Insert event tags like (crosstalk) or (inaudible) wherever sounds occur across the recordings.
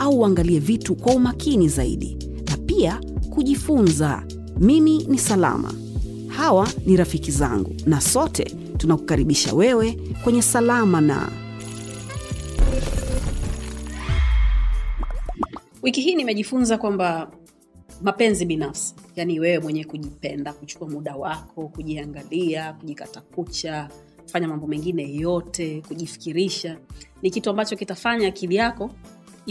au uangalie vitu kwa umakini zaidi, na pia kujifunza. Mimi ni Salama, hawa ni rafiki zangu, na sote tunakukaribisha wewe kwenye Salama na Wiki hii nimejifunza kwamba mapenzi binafsi, yaani wewe mwenyewe kujipenda, kuchukua muda wako, kujiangalia, kujikata kucha, kufanya mambo mengine yote, kujifikirisha, ni kitu ambacho kitafanya akili yako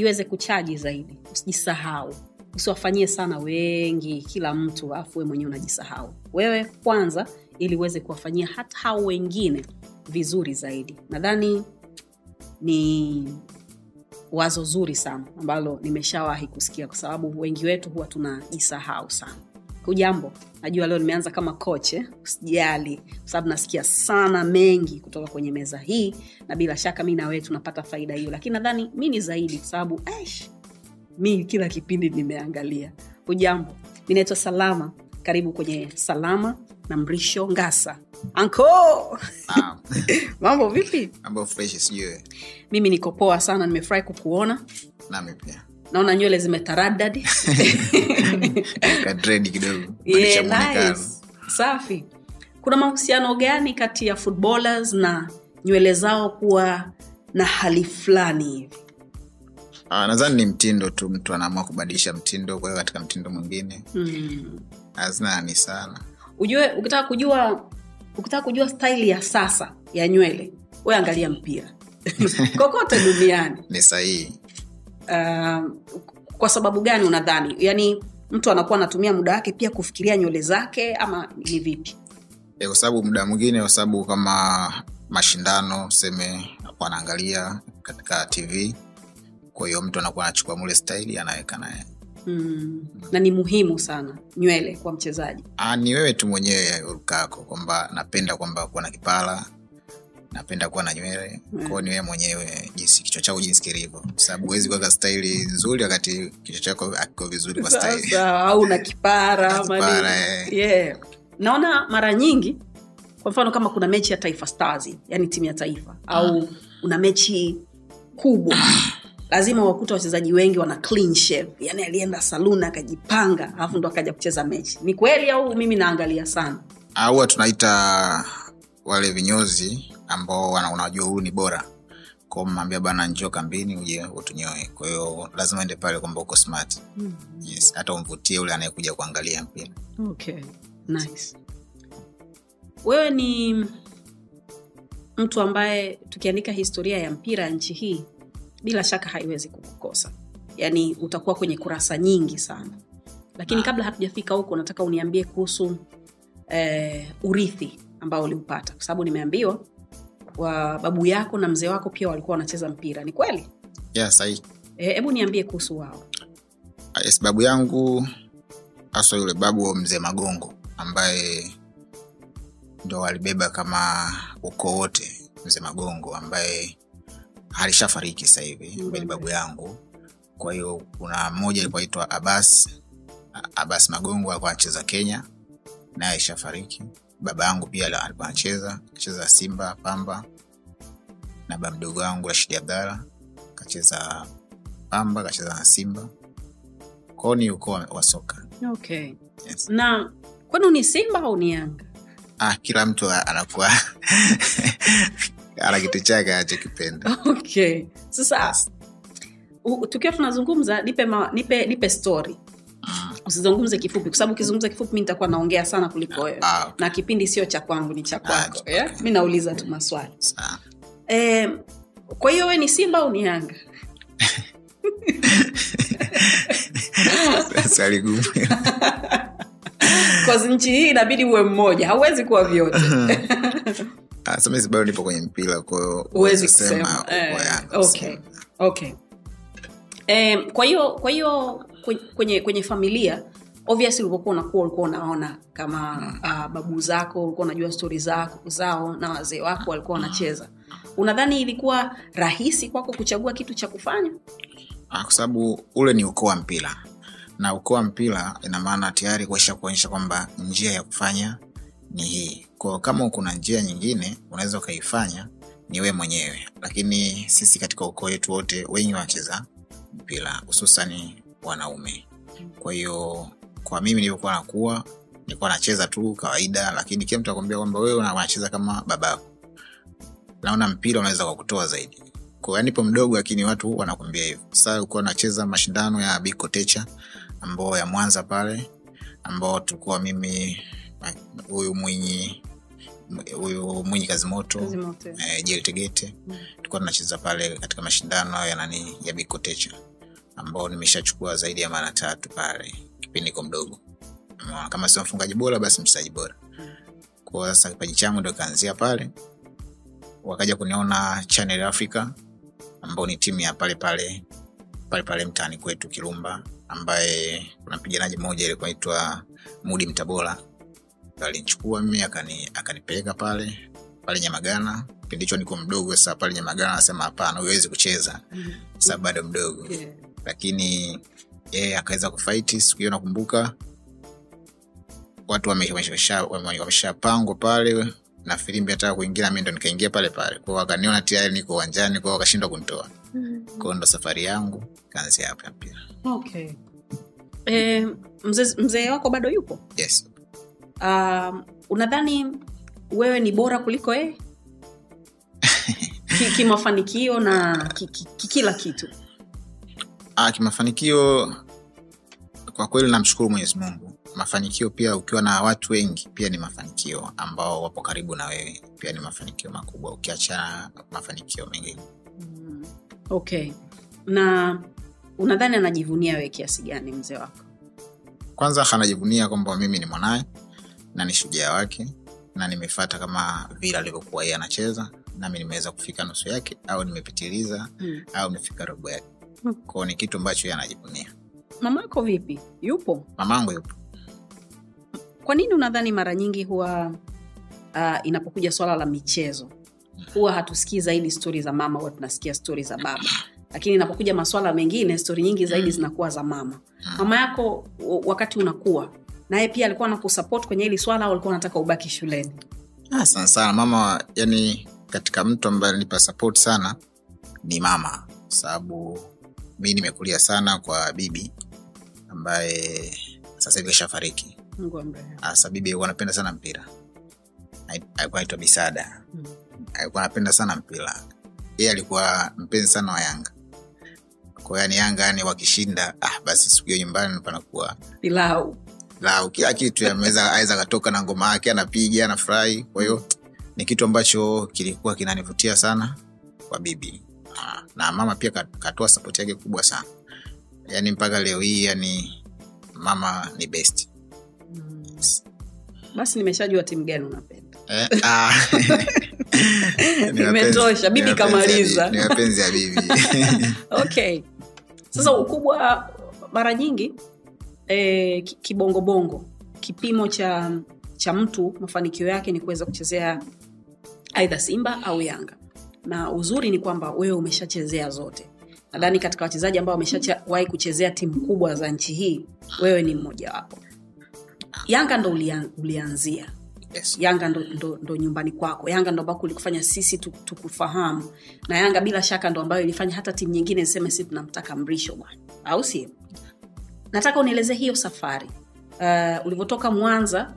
iweze kuchaji zaidi. Usijisahau, usiwafanyie sana wengi, kila mtu, afu we mwenyewe unajisahau. Wewe kwanza, ili uweze kuwafanyia hata hao wengine vizuri zaidi. Nadhani ni wazo zuri sana ambalo nimeshawahi kusikia, kwa sababu wengi wetu huwa tunajisahau sana. Hujambo, najua leo nimeanza kama koche eh? Usijali, kwa sababu nasikia sana mengi kutoka kwenye meza hii, na bila shaka mi nawewe tunapata faida hiyo, lakini nadhani mi ni zaidi, kwa sababu mi kila kipindi nimeangalia. Hujambo, mi naitwa Salama, karibu kwenye Salama na Mrisho Ngasa. Anko, Ah, (laughs) mambo vipi? mambo fresh sijue Mimi niko poa sana, nimefurahi kukuona. nami pia Naona nywele zimetaradadi (laughs) kidogo Yeah, nice. Safi. Kuna mahusiano gani kati ya footballers na nywele zao kuwa na hali fulani hivi? Ah, nadhani ni mtindo tu mtu anaamua kubadilisha mtindo kuweka katika mtindo mwingine Hmm. hazina ni sana Ujue, ukitaka kujua ukitaka kujua staili ya sasa ya nywele, we angalia mpira (laughs) kokote duniani. (laughs) ni sahihi Uh, kwa sababu gani unadhani? Yaani mtu anakuwa anatumia muda wake pia kufikiria nywele zake ama ni vipi? e, kwa sababu muda mwingine kwa sababu kama mashindano seme wanaangalia katika tv kwa hiyo mtu anakuwa anachukua mule staili anaweka naye Hmm. Na ni muhimu sana nywele kwa mchezaji. Ah, ni wewe tu mwenyewe urukako kwamba napenda kwamba kuwa na kipara napenda kuwa na nywele. Kwao ni wewe mwenyewe jinsi kichwa chako jinsi kilivyo. Sababu huwezi kuweka staili nzuri wakati kichwa chako akiko vizuri kwa staili. Au na kipara Kipara, eh. yeah. naona mara nyingi kwa mfano kama kuna mechi ya taifa stars yani timu ya taifa au una mechi kubwa lazima wakuta wachezaji wengi wana clean shave yani alienda saluni akajipanga alafu ndo akaja kucheza mechi. Ni kweli au mimi naangalia sana? Au tunaita wale vinyozi ambao unajua huu ni bora. Kwao mnaambia bana njoo kambini uje utunyoe. Kwa hiyo lazima ende pale kwamba uko smart. Yes hata umvutie ule anayekuja kuangalia mpira. Okay. nice. wewe ni mtu ambaye tukiandika historia ya mpira ya nchi hii bila shaka haiwezi kukukosa. Yaani utakuwa kwenye kurasa nyingi sana. Lakini kabla hatujafika huko nataka uniambie kuhusu eh, urithi ambao uliupata. Kwa sababu nimeambiwa wa babu yako na mzee wako pia walikuwa wanacheza mpira. Ni kweli? Yeah sahihi Eh, hebu niambie kuhusu wao. Ah, yes, babu yangu haswa yule babu wa mzee magongo ambaye ndo alibeba kama ukoo wote mzee magongo ambaye alishafariki sasa hivi ambaye ni babu yangu. Kwa hiyo kuna mmoja alikuwa aitwa abas abas magongo alikuwa anacheza kenya naye alishafariki baba yangu pia alikuwa anacheza kacheza simba pamba na baba mdogo wangu rashidi abdala kacheza pamba kacheza na simba kwao ni ukoo wa- soka okay. yes. na kwani ni simba au ni yanga ah, kila mtu anakuwa (laughs) ana kitu chake anachokipenda okay sasa Yes. tukiwa tunazungumza nipe, ma, nipe, nipe story. Usizungumze kifupi kwa sababu ukizungumza kifupi mi nitakuwa naongea sana kuliko wewe. Ah, okay. na kipindi sio cha kwangu ni cha kwako Ah, yeah? mi nauliza tu maswali. E, kwa hiyo we ni simba au ni yanga? (laughs) Swali gumu. (laughs) Nchi hii inabidi uwe mmoja hauwezi kuwa vyote. (laughs) Ah, sema hizi bado nipo kwenye mpira kwahiyo huwezi kusema. eh, okay. okay. Eh, kwa hiyo kwa hiyo kwenye kwenye familia obviously ulipokuwa unakuwa ulikuwa unaona kama uh, babu zako ulikuwa unajua stori zao na wazee wako walikuwa wanacheza. Unadhani ilikuwa rahisi kwako kuchagua kitu cha kufanya? Ah, kwa sababu ule ni ukoo wa mpira. Na ukoo wa mpira ina maana tayari kuesha kuonyesha kwamba njia ya kufanya ni hii. Kwa kama kuna njia nyingine unaweza ukaifanya ni we mwenyewe. Lakini sisi katika ukoo wetu wote wengi wanacheza mpira hususani wanaume. Kwa hiyo kwa mimi nilivyokuwa nakuwa nilikuwa nacheza tu kawaida lakini kila mtu akwambia kwamba wewe unacheza kama babako. Naona mpira unaweza kukutoa zaidi. Kwa hiyo nipo mdogo lakini watu wanakwambia hivyo. Sasa ulikuwa nacheza mashindano ya big kotecha ambao ya mwanza pale ambao tulikuwa mimi huyu mwinyi huyu mwinyi Kazimoto, moto eh, Jerry Mm. tulikuwa tunacheza pale katika mashindano ya nani ya big kotecha ambao nimeshachukua zaidi ya mara tatu pale kipindi ko mdogo. Kama sio mfungaji bora basi mchezaji bora. Kwa sasa kipaji changu ndo kaanzia pale. Wakaja kuniona channel africa ambao ni timu ya pale pale pale pale mtaani kwetu kirumba ambaye kuna mpiganaji mmoja ilikuwa naitwa mudi mtabola. Alinichukua mimi akani, akanipeleka pale pale nyamagana. Kipindi hicho niko mdogo sasa pale nyamagana anasema hapana huwezi kucheza. Sasa bado mdogo. Yeah. Lakini yeye akaweza kufaiti siku hiyo nakumbuka. Watu wameshapangwa wamesha, wame- pale na filimbi ataka kuingia mi ndo nikaingia pale pale. Kwao wakaniona tayari niko uwanjani kwao wakashindwa kunitoa. Kwao ndo safari yangu kaanzia hapa ya mpira okay. E, mzee mze wako bado yupo? Yes. Um, unadhani wewe ni bora kuliko yeye? (laughs) Ki- kimafanikio na ki, ki, ki, kila kitu ah, kimafanikio kwa kweli namshukuru mwenyezi mungu. Mafanikio pia ukiwa na watu wengi pia ni mafanikio ambao wapo karibu na wewe. Pia ni mafanikio makubwa ukiachana mafanikio mengine Mm, okay. Na unadhani anajivunia wewe kiasi gani mzee wako? Kwanza anajivunia kwamba mimi ni mwanaye na ni shujaa wake na nimefata kama vile alivyokuwa yeye anacheza nami nimeweza kufika nusu yake au nimepitiliza mm. au nimefika robo yake. Kwao ni kitu ambacho y anajivunia. Mama yako vipi? Yupo? Mamangu yupo. Kwa nini unadhani mara nyingi huwa uh, inapokuja swala la michezo huwa hatusikii zaidi stori za mama huwa tunasikia stori za baba? Lakini inapokuja maswala mengine stori nyingi zaidi zinakuwa za mama. Mama yako wakati unakuwa naye pia alikuwa anakusupport kwenye hili swala au alikuwa anataka ubaki shuleni? Ah, sana sana. Mama yani katika mtu ambaye alinipa support sana ni mama. Sababu mi nimekulia sana kwa bibi ambaye sasa hivi kashafariki. Mungu bibi alikuwa anapenda sana mpira. Alikuwa naitwa bisada. Mm. alikuwa anapenda sana mpira. Yeye alikuwa mpenzi sana wa yanga. Kwa yani yanga yani wakishinda ah, basi siku hiyo nyumbani panakuwa pilau lau. kila kitu aweza akatoka na ngoma yake anapiga anafurahi. Kwa hiyo ni kitu ambacho kilikuwa kinanivutia sana kwa bibi. Ah, na mama pia katoa sapoti yake kubwa sana. Yani mpaka leo hii yani mama ni best. Mm. basi nimeshajua timu gani unapenda. Eh, ah. (laughs) Imetosha, bibi kamaliza. ni mapenzi ya bibi okay. Sasa ukubwa mara nyingi eh, kibongobongo kipimo cha cha mtu mafanikio yake ni kuweza kuchezea aidha simba au yanga na uzuri ni kwamba wewe umeshachezea zote. Nadhani katika wachezaji ambao wameshawahi kuchezea timu kubwa za nchi hii wewe ni mmojawapo yanga ndo ulian, ulianzia. Yes. yanga ndo, ndo, ndo nyumbani kwako. Yanga ndo ambako ulikufanya sisi tukufahamu. Na yanga bila shaka ndo ambayo ilifanya hata timu nyingine iseme si tunamtaka mrisho bwana. Au sio nataka unieleze hiyo safari. Uh, ulivyotoka mwanza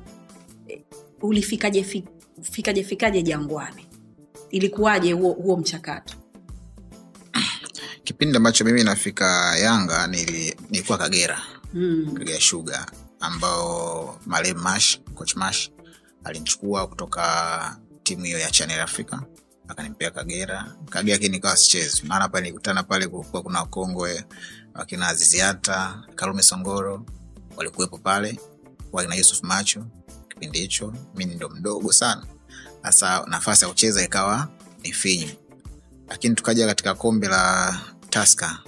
eh, ulifikaje fi- fikaje fikaje jangwani ilikuwaje huo, huo mchakato kipindi ambacho mimi nafika yanga nili, nilikuwa kagera mm. Kagera Sugar ambao Malem Mash, coach Mash alimchukua kutoka timu hiyo ya Channel Africa akanimpea Kagera. Kagera kini kawa sichezi, maana pale nilikutana pale, kulikuwa kuna wakongwe wakina Aziziata, Karume Songoro walikuwepo pale, wakina Yusuf Macho kipindi hicho, mi ndo mdogo sana. Sasa nafasi ya kucheza ikawa ni finyu, lakini tukaja katika kombe la Taska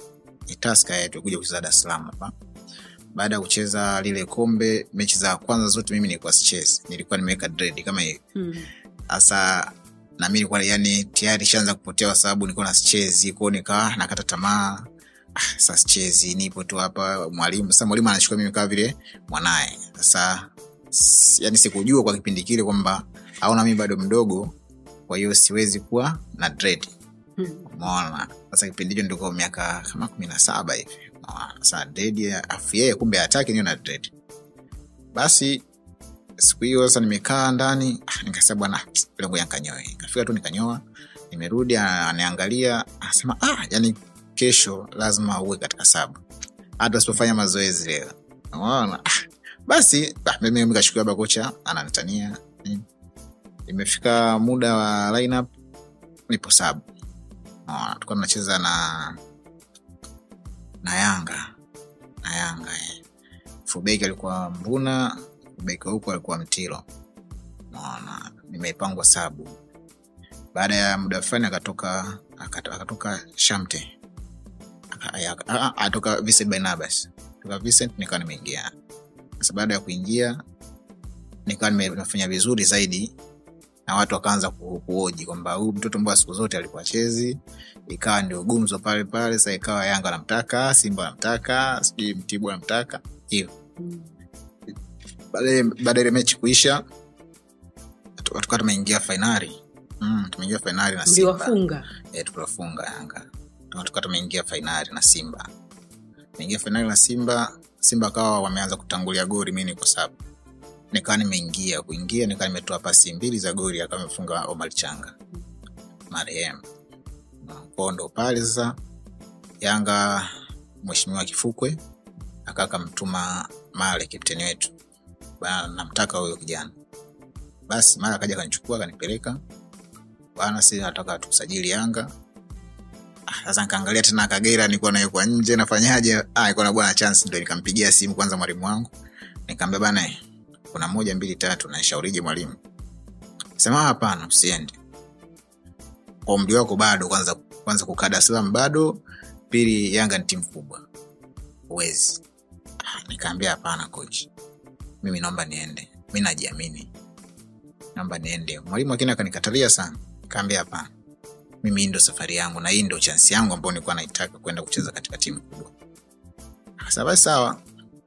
ni Taska yetu kucheza Dar es Salaam hapa. Baada ya kucheza lile kombe, mechi za kwanza zote mimi nilikuwa sichezi, nilikuwa nimeweka dread kama hivi Mm. sasa nami nilikuwa yani tayari shaanza kupotea kwa sababu nilikuwa nasichezi kwao, nikawa nakata tamaa. Ah, sasa sichezi, nipo tu hapa mwalimu. Sasa mwalimu anachukua mimi kama vile mwanaye. Sasa yani sikujua kwa kipindi kile kwamba aona mimi bado mdogo, kwa hiyo siwezi kuwa na dread. umaona Umeona? Sasa kipindi hicho ndiko miaka kama kumi na saba hivi. saa dredi afu yeye kumbe hataki niyo na dread. Basi siku hiyo sasa nimekaa ndani ah, nikasema bwana lengo yankanyoe kafika tu nikanyoa, nimerudi ana- anasema ah, yani kesho lazima uwe katika sabu hata usipofanya mazoezi leo. Unaona? Ah, basi ah, mimi kashukia baba ananitania. Imefika muda wa lineup nipo sabu. Unaona, tulikuwa tunacheza na na Yanga na Yanga eh. Fubeki alikuwa Mbuna, beki huku alikuwa Mtilo. Naona nimepangwa sabu. Baada ya muda fulani akatoka akatoka, Shamte ah, ah, atoka Vincent Barnabas, toka Vincent nikawa nimeingia. Sasa baada ya kuingia nikawa nime- nimefanya vizuri zaidi, na watu wakaanza kuoji kwamba huyu mtoto mbaya siku zote alikuwa chezi, ikawa ndio gumzo pale pale. Sasa ikawa Yanga anamtaka, Simba anamtaka, sijui Mtibwa anamtaka hivyo baada ile mechi kuisha tu- tukawa tumeingia fainali mm, tumeingia fainali na Simba. e, tuliwafunga Yanga. Tuka- tukawa tumeingia fainali na Simba. Tumeingia fainali na Simba Simba akawa wameanza kutangulia goli mi niko saba nikawa nimeingia kuingia nikawa nimetoa pasi mbili za goli akawa amefunga Omar Changa marehemu kwao ndo pale sasa Yanga mheshimiwa Kifukwe akaa akamtuma Male kapteni wetu namtaka huyo kijana. Basi Male akaja kanichukua kanipeleka bana, si nataka tukusajili Yanga. Ah, Sasa nikaangalia tena Kagera, nilikuwa naye nje, nafanyaje? Ah, nilikuwa na bwana chance, ndio nikampigia simu kwanza mwalimu wangu, nikamwambia bana, kuna moja mbili tatu, naishaurije mwalimu? Sema hapana, usiende kwa umri wako bado, kwanza kwanza kukaa Dar bado, pili Yanga ni timu kubwa, huwezi. Ah, Nikaambia hapana coach, mimi naomba niende, mi najiamini, naomba niende. Mwalimu akini akanikatalia sana, nikaambia hapana, mimi hii ndo safari yangu na hii ndo chansi yangu ambayo nilikuwa naitaka kwenda kucheza katika timu kubwa. Basi sawa,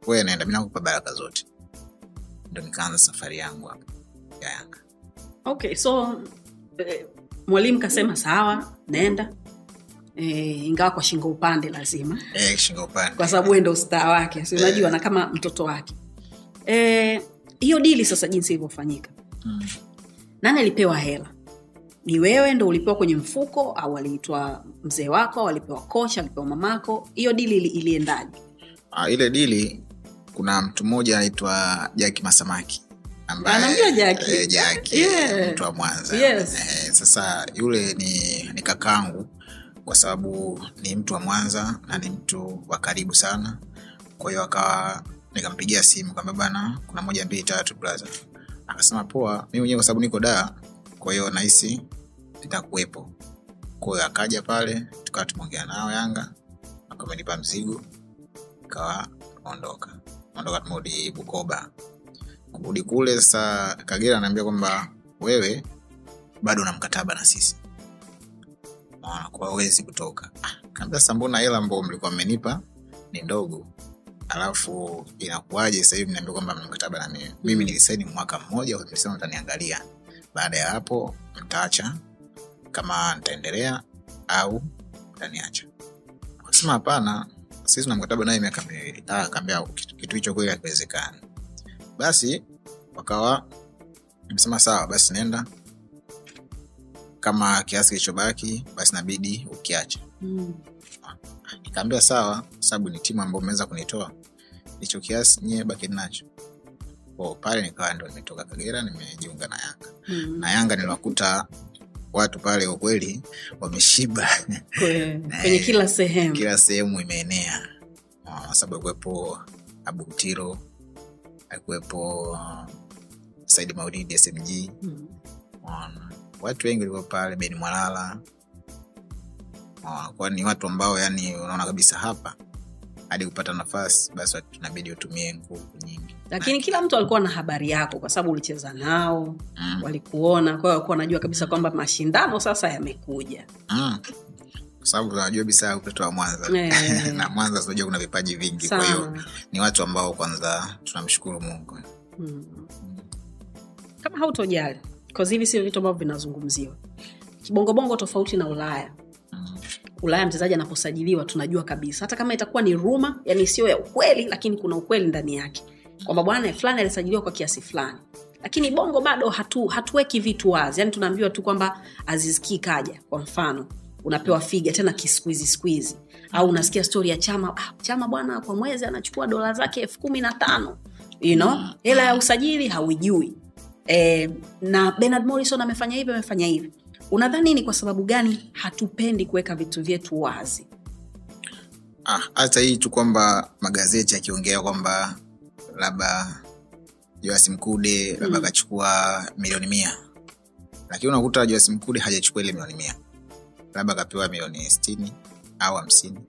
wewe naenda, mi nakupa baraka zote. Ndo nikaanza safari yangu hapa ya Yanga. okay so eh, mwalimu kasema sawa naenda eh, ingawa kwa shingo upande lazima. Eh, shingo upande. Kwa sababu ndo ustaa wake si unajua na kama mtoto wake. Eh, hiyo dili sasa jinsi ilivyofanyika. Mm. nani alipewa hela? Ni wewe ndo ulipewa kwenye mfuko au aliitwa mzee wako au alipewa kocha alipewa mamako? Hiyo dili ili- iliendaje? Ah, ile dili kuna mtu mmoja anaitwa Jaki Masamaki ambaye- Jaki? eh, Jaki Yeah. mtu wa Mwanza Yes. eh, sasa yule ni, ni kakangu kwa sababu ni mtu wa Mwanza na ni mtu wa karibu sana. Kwa hiyo akawa nikampigia simu kwamba bana, kuna moja mbili tatu braha Akasema poa, mi mwenyewe kwa sababu niko daa kwa hiyo nahisi nitakuwepo. kwahiyo akaja pale, tukawa tumeongea nao Yanga, akamenipa mzigo, ikawa tukaondoka ondoka, tumerudi Bukoba. Kurudi kule sasa, Kagera anaambia kwamba wewe bado una mkataba na sisi Unaona, kwa wezi kutoka. Ah, Kaambia sasa, hela ambao mlikuwa mmenipa ni ndogo, alafu inakuwaje sasa hivi kwamba mkataba na mimi? Mimi nilisaini mwaka mmoja, nilisema mtaniangalia, baada ya hapo mtaacha kama nitaendelea au mtaniacha. Akasema hapana, sisi tuna mkataba naye miaka miwili. akaambia kitu hicho kweli hakiwezekani. Basi wakawa msema sawa, basi nenda kama kiasi kilichobaki basi nabidi ukiache. mm. Nikaambia sawa, sababu ni timu ambayo umeweza kunitoa hicho kiasi, nyie baki nacho. Kwa pale nikawa ndo nimetoka Kagera, nimejiunga na Yanga Mm. na Yanga niliwakuta watu pale kwa kweli wameshiba, (laughs) kwenye kila sehemu. kila sehemu imeenea, Ah, sababu alikuwepo Abutiro, alikuwepo ah, Saidi Maulidi SMG, Mm. Watu wengi walikuwa pale, Beni Mwalala, kwani kwa ni watu ambao yani unaona kabisa hapa hadi kupata nafasi basi tunabidi utumie nguvu nyingi lakini kila mtu alikuwa na habari yako kwa sababu ulicheza nao Mm. walikuona kwa hiyo walikuwa wanajua kabisa kwamba mashindano sasa yamekuja mm. sababu tunajua bisa mtoto wa mwanza Eh. (laughs) na mwanza tunajua kuna vipaji vingi kwa hiyo ni watu ambao kwanza tunamshukuru mungu hmm. kama hautojali hivi sio vitu ambavyo vinazungumziwa kibongobongo tofauti na ulaya Mm. Ulaya mchezaji anaposajiliwa tunajua kabisa. Hata kama itakuwa ni ruma yani sio ya ukweli lakini kuna ukweli ndani yake. Kwamba bwana fulani alisajiliwa kwa kiasi fulani. Lakini bongo bado hatu, hatuweki vitu wazi. Yani tunaambiwa tu kwamba aziskii kaja kwa mfano. Unapewa figa tena kisquizi squizi au unasikia stori ya chama ah, chama bwana kwa mwezi anachukua dola zake elfu kumi na tano. You know? Hela ya usajili hauijui. E, na Bernard Morrison amefanya hivi amefanya hivi unadhani ni kwa sababu gani hatupendi kuweka vitu vyetu wazi? Ah, hii tu kwamba magazeti yakiongea kwamba labda Joasi Mkude labda Mm. akachukua milioni mia. Lakini unakuta Joasi Mkude hajachukua ile milioni mia. Labda akapewa milioni sitini au hamsini.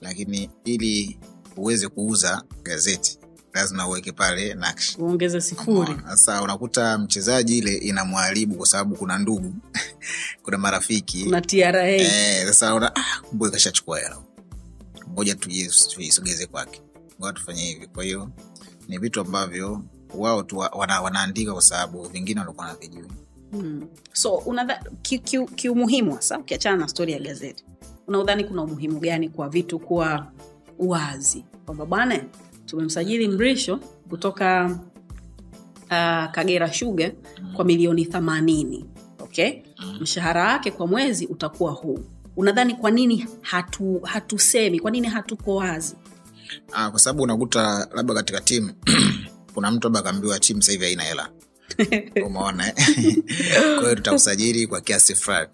Lakini ili uweze kuuza gazeti lazima uweke pale nakshi uongeze sifuri. Sasa unakuta mchezaji ile inamwharibu kwa sababu kuna ndugu (laughs) kuna marafiki. Kuna tra Eh, sasa una ah, kumbe kashachukua hela. Ngoja tuisogeze kwake. Ngoja tufanye hivi. Kwa hiyo ni vitu ambavyo wao tu wana, wanaandika kwa sababu vingine walikuwa navijui Hmm. so unadha- ki- ki- kiumuhimu hasa ukiachana na stori ya gazeti unaudhani kuna umuhimu gani kwa vitu kuwa wazi? Kwamba bwana tumemsajili mrisho kutoka uh, kagera shuga kwa milioni themanini okay? Mshahara wake kwa mwezi utakuwa huu. Unadhani kwa nini hatu hatusemi? Kwa nini hatuko wazi? Ah, kwa sababu unakuta labda katika timu (clears throat) kuna mtu labda akaambiwa timu sahivi haina hela. (laughs) Umeona eh? (laughs) kwa hiyo tutakusajili kwa kiasi fulani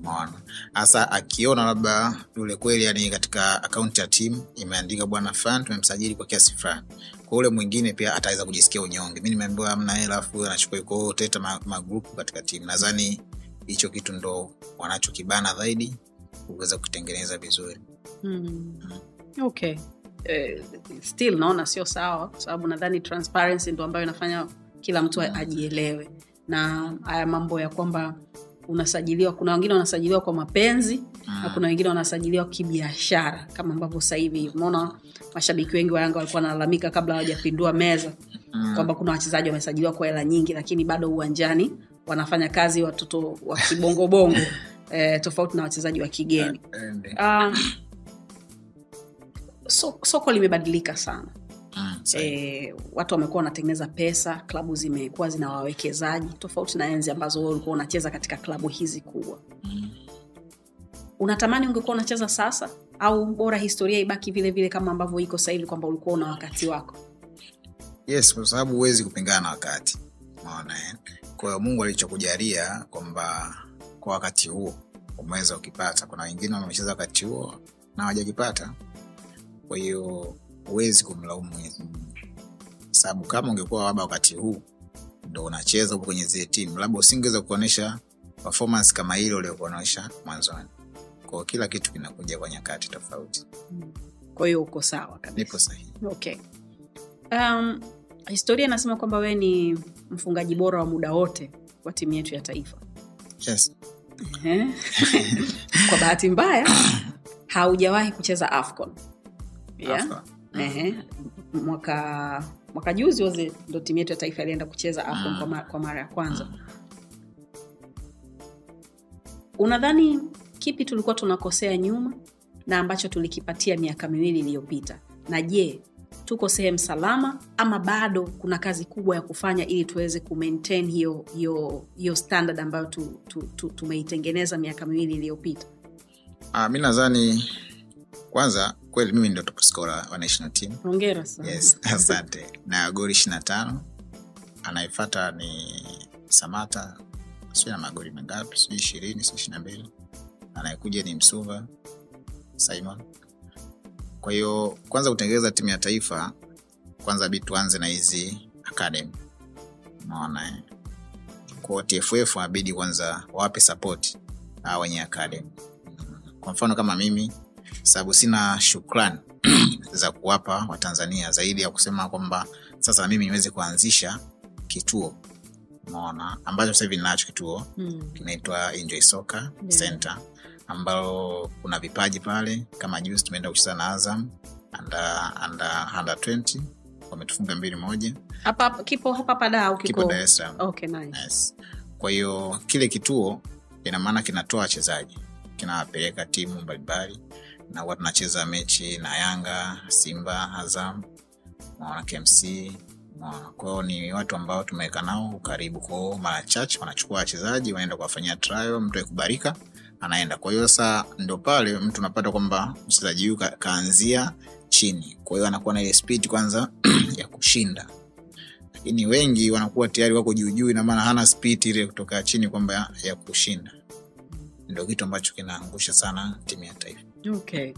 umeona hasa akiona labda yule kweli yani katika akaunti ya timu imeandika bwana fulani tumemsajili kwa kiasi fulani. Kwa ule mwingine pia ataweza kujisikia unyonge. Mi nimeambiwa amna hela afu anachukua yuko teta ma- magrupu katika timu nadhani hicho kitu ndo wanachokibana zaidi kuweza kutengeneza vizuri. Hmm. okay. Eh, still naona sio sawa kwa sababu nadhani transparency ndo ambayo inafanya kila mtu ajielewe. Na haya mambo ya kwamba unasajiliwa kuna wengine wanasajiliwa kwa mapenzi na kuna wengine wanasajiliwa kibiashara kama ambavyo sasa hivi umeona mashabiki wengi wa yanga walikuwa wanalalamika kabla hawajapindua meza Mm. kwamba kuna wachezaji wamesajiliwa kwa hela nyingi lakini bado uwanjani wanafanya kazi watoto wa kibongobongo (laughs) eh, tofauti na wachezaji wa kigeni um, so, soko limebadilika sana. E, watu wamekuwa wanatengeneza pesa klabu zimekuwa zina wawekezaji tofauti na enzi ambazo wewe ulikuwa unacheza katika klabu hizi kubwa. Mm. unatamani ungekuwa unacheza sasa? Au bora historia ibaki vile vile kama ambavyo iko sasa hivi kwamba ulikuwa una wakati wako? Yes kwa sababu huwezi kupingana na wakati. Maona eh? kwa hiyo mungu alichokujalia kwamba kwa wakati huo umeweza ukipata kuna wengine wamecheza wakati huo na hawajakipata. Kwa hiyo huwezi kumlaumu mwenyezi mungu. Sababu kama ungekuwa labda wakati huu ndo unacheza huko kwenye zile timu labda usingeweza kuonyesha performance kama ile uliokuonyesha mwanzoni. Kwao kila kitu kinakuja kwa nyakati tofauti. Kwa hiyo uko sawa kabisa. Nipo sahihi. Okay. Um, historia inasema kwamba wewe ni mfungaji bora wa muda wote wa timu yetu ya taifa. Yes. (laughs) Kwa bahati mbaya haujawahi kucheza afcon. Yeah? Afcon. Ehe. mwaka mwaka juzi wazi ndo timu yetu ya taifa ilienda kucheza afcon kwa, ma, kwa mara ya kwanza. Unadhani kipi tulikuwa tunakosea nyuma na ambacho tulikipatia miaka miwili iliyopita? Na je tuko sehemu salama ama bado kuna kazi kubwa ya kufanya ili tuweze kumaintain hiyo hiyo hiyo standard ambayo tu, tu, tu, tumeitengeneza miaka miwili iliyopita? Ah, mi nadhani kwanza kweli mimi ndo top scorer wa national team. Hongera sana. Yes (laughs) asante. Na goli ishiri na tano anayefata ni samata sijui na magoli mangapi sijui ishirini si ishiri na mbili. Anayekuja ni msuva simon. Kwa hiyo kwanza kutengeneza timu ya taifa kwanza bi tuanze na hizi academy. Naona kwa tff abidi kwanza wawape sapoti a wenye academy. Kwa mfano kama mimi sababu sina shukran (clears throat) za kuwapa watanzania zaidi ya kusema kwamba sasa mimi niweze kuanzisha kituo maona ambacho sasa hivi ninacho kituo Mm. kinaitwa enjoy soccer Yeah. center ambao kuna vipaji pale kama juzi tumeenda kucheza na azam under, under, under 20 wametufunga mbili moja hapa hapa- kipo hapa hapa au kipo dar es salaam okay nice yes. kwa hiyo kile kituo ina maana kinatoa wachezaji kinawapeleka timu mbalimbali na huwa tunacheza mechi na yanga simba azam naona kmc kwao ni watu ambao tumeweka nao ukaribu kwao mara chache wanachukua wachezaji wanaenda kuwafanyia trial mtu akubarika anaenda. Kwa hiyo sasa ndo pale mtu unapata kwamba mchezaji huyu ka, kaanzia chini. Kwa hiyo anakuwa na ile speed kwanza (clears throat) ya kushinda. Lakini wengi wanakuwa tayari wako juujuu inamaana hana speed ile kutoka chini kwamba ya, kushinda. Ndo kitu ambacho kinaangusha sana timu ya taifa okay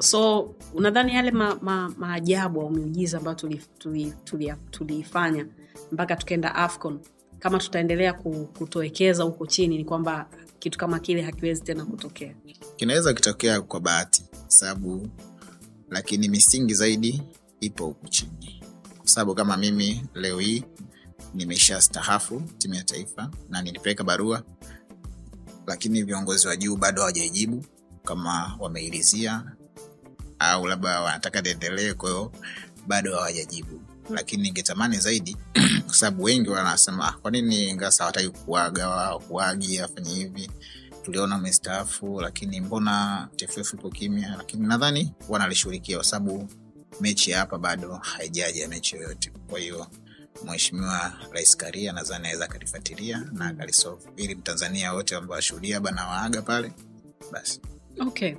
so unadhani yale ma, ma, maajabu au miujiza ambayo tuliifanya tuli, tuli, tuli mpaka tukaenda afcon kama tutaendelea ku- kutowekeza huko chini ni kwamba kitu kama kile hakiwezi tena kutokea. Kinaweza kitokea kwa bahati sababu lakini misingi zaidi ipo huku chini. Kwa sababu kama mimi leo hii nimesha stahafu timu ya taifa na nilipeleka barua lakini viongozi wa juu bado hawajaijibu kama wameilizia au labda wanataka niendelee kwahiyo bado hawajajibu. Lakini ningetamani zaidi (clears throat) kwa sababu wengi wanasema "Ah, kwa nini ngasa hawataki kuaga wakuagi afanye hivi? Tuliona umestaafu lakini mbona tff ipo kimya? Lakini nadhani wanalishughulikia kwa sababu mechi hapa bado haijaja mechi yoyote. Kwa hiyo mheshimiwa rais karia nadhani anaweza akalifuatilia na akalisolve. Ili mtanzania wote ambao washuhudia bana waaga pale basi okay.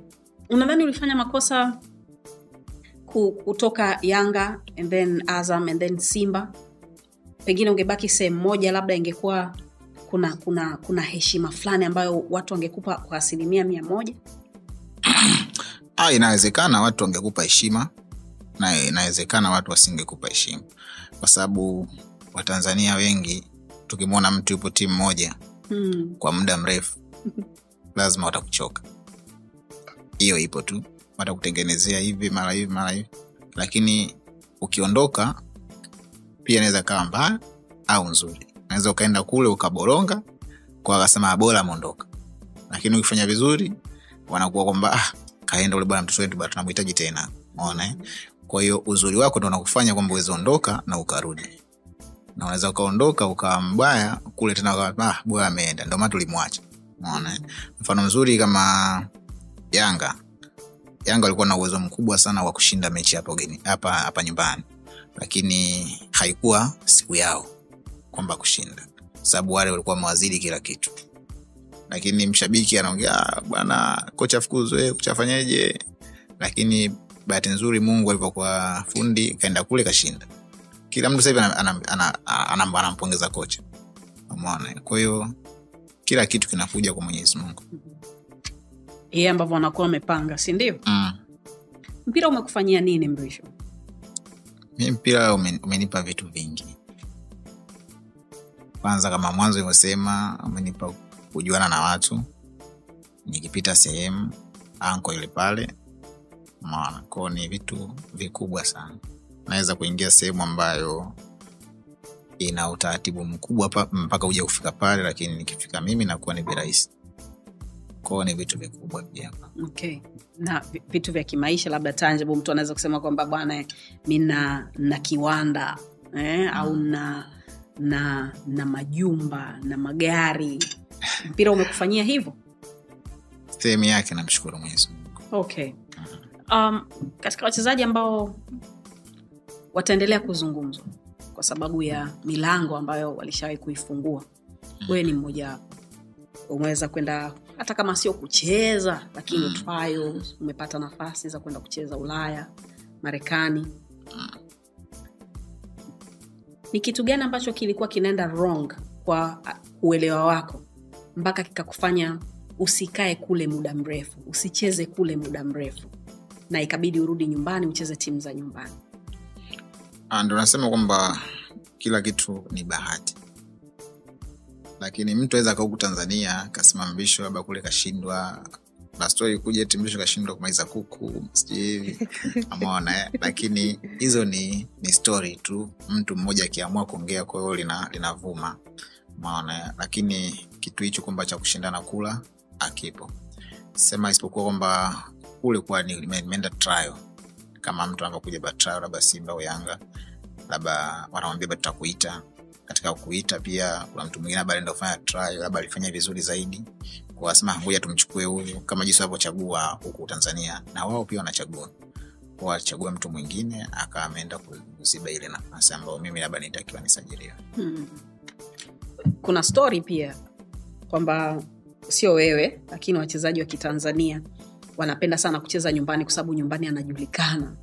Unadhani ulifanya makosa kutoka yanga and then azam and then simba? Pengine ungebaki sehemu moja labda ingekuwa kuna kuna kuna heshima fulani ambayo watu wangekupa kwa asilimia mia moja? (clears throat) Ah, inawezekana watu wangekupa heshima na inawezekana watu wasingekupa heshima. Kwa sababu watanzania wengi tukimwona mtu yupo timu moja hmm. kwa muda mrefu (laughs) lazima watakuchoka hiyo ipo tu. Watakutengenezea hivi mara hivi mara hivi. Lakini ukiondoka pia inaweza kawa mbaya au nzuri. Unaweza ukaenda kule ukaboronga kwa wakasema bora ameondoka lakini ukifanya vizuri wanakuwa kwamba ah, kaenda ule bwana mtoto wetu bado tunamhitaji tena. Umeona eh? kwa hiyo uzuri wako ndo unakufanya kwamba uweze ondoka na ukarudi. Na unaweza ukaondoka ukawa mbaya kule tena ukawa, ah, bora ameenda. Ndio maana tulimwacha. Umeona eh? mfano mzuri kama yanga. Yanga walikuwa na uwezo mkubwa sana wa kushinda mechi hapa nyumbani. Lakini haikuwa siku yao kwamba kushinda. Sababu wale walikuwa mawaziri kila kitu. Lakini mshabiki anaongea "Ah, bwana kocha fukuzwe kocha afanyeje? Lakini bahati nzuri mungu alivyokuwa fundi kaenda kule kashinda. Kila mtu ana, ana, anampongeza kocha. Umeona? Kwa kila kitu kinakuja kwa mwenyezi mungu yeye ambavyo wanakuwa wamepanga si ndio? Mm. mpira umekufanyia nini mrisho? Mi mpira umenipa vitu vingi. Kwanza kama mwanzo ilivyosema umenipa kujuana na watu. Nikipita sehemu anko yule pale. Maana ko ni vitu vikubwa sana. Naweza kuingia sehemu ambayo ina utaratibu mkubwa pa, mpaka uja kufika pale lakini nikifika mimi nakuwa ni virahisi kwao ni vitu vikubwa pia. Okay. Na vitu vya kimaisha labda tangible mtu anaweza kusema kwamba bwana mi na na kiwanda eh, au na na na majumba na magari. Mpira umekufanyia hivyo? Sehemu yake namshukuru mwenyezi mungu. Okay. Um, katika wachezaji ambao wataendelea kuzungumzwa kwa sababu ya milango ambayo walishawahi kuifungua wewe ni mmoja wapo umeweza kwenda hata kama sio kucheza lakini trials umepata nafasi za kwenda kucheza ulaya marekani. Ni kitu gani ambacho kilikuwa kinaenda wrong kwa uelewa wako? Mpaka kikakufanya usikae kule muda mrefu usicheze kule muda mrefu na ikabidi urudi nyumbani ucheze timu za nyumbani? Ah, ndo nasema kwamba kila kitu ni bahati lakini mtu aweza kauku tanzania kasimamishwa labda kule kashindwa. Na stori kuja eti mlisho kashindwa kumaliza kuku sijui hivi. (laughs) Amaona eh? lakini hizo ni ni stori tu. Mtu mmoja akiamua kuongea kwa hiyo lina, linavuma. Maona eh? lakini kitu hicho kwamba cha kushindana kula akipo sema isipokuwa kwamba kule kuwa ni- nimeenda trial. Kama mtu anavyokuja ba labda simba au yanga labda wanamwambia tutakuita katika kuita pia kuna mtu mwingine labda alienda kufanya labda alifanya vizuri zaidi wasema ngoja tumchukue huyu kama jinsi wanavyochagua huku tanzania. Na wao pia wanachagua. Kwa wachagua mtu mwingine akawa ameenda kuziba ile nafasi ambayo mimi labda nitakiwa nisajiliwe. Hmm. kuna stori pia kwamba sio wewe lakini wachezaji wa kitanzania wanapenda sana kucheza nyumbani kwa sababu nyumbani anajulikana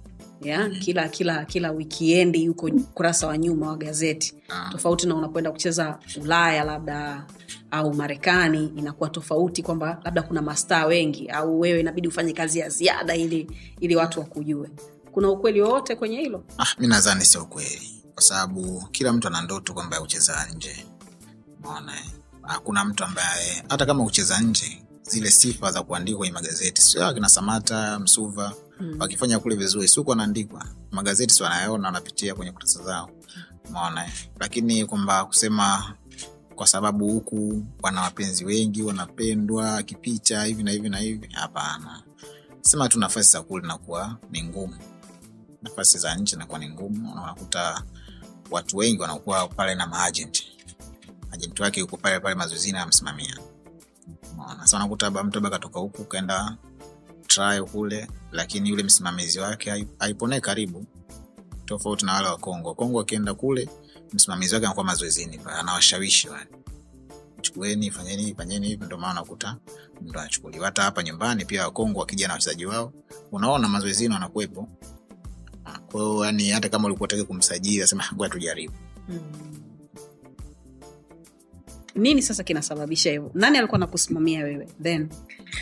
ya kila kila kila wikiendi yuko ukurasa wa nyuma wa gazeti. Ah. tofauti na unapoenda kucheza ulaya labda au marekani inakuwa tofauti kwamba labda kuna mastaa wengi au wewe inabidi ufanye kazi ya ziada ili ili watu wakujue. Kuna ukweli wowote kwenye hilo? Ah, mi nadhani sio kweli kwa sababu kila mtu ana ndoto kwamba kucheza nje. Maona hakuna mtu ambaye hata kama kucheza nje zile sifa za kuandikwa kwenye magazeti sio akina samata msuva Mm. wakifanya kule vizuri. Siku wanaandikwa. Magazeti si wanayaona wanapitia kwenye kurasa zao. Maona lakini kwamba kusema kwa sababu huku wana wapenzi wengi wanapendwa kipicha hivi na hivi na hivi. Hapana. Sema tu nafasi za kule nakuwa ni ngumu. Nafasi za nje nakuwa ni ngumu. Na unakuta watu wengi wanakuwa pale na maagent. Ajenti wake yuko pale pale mazoezini anamsimamia. Sasa unakuta labda mtu huku kaenda trial kule lakini yule msimamizi wake haiponee karibu. Tofauti na wale wa kongo. Kongo akienda kule msimamizi wake anakuwa mazoezini anawashawishi wale. Chukueni fanyeni fanyeni hivi ndio maana unakuta mtu anachukuliwa. Hata hapa nyumbani pia wakongo wakija na wachezaji wao unaona mazoezini wanakuwepo. Kwa hiyo yani hata kama ulikuwa unataka kumsajili asema ngoja tujaribu. Mm. Nini sasa kinasababisha hivyo? Nani alikuwa nakusimamia wewe? Then?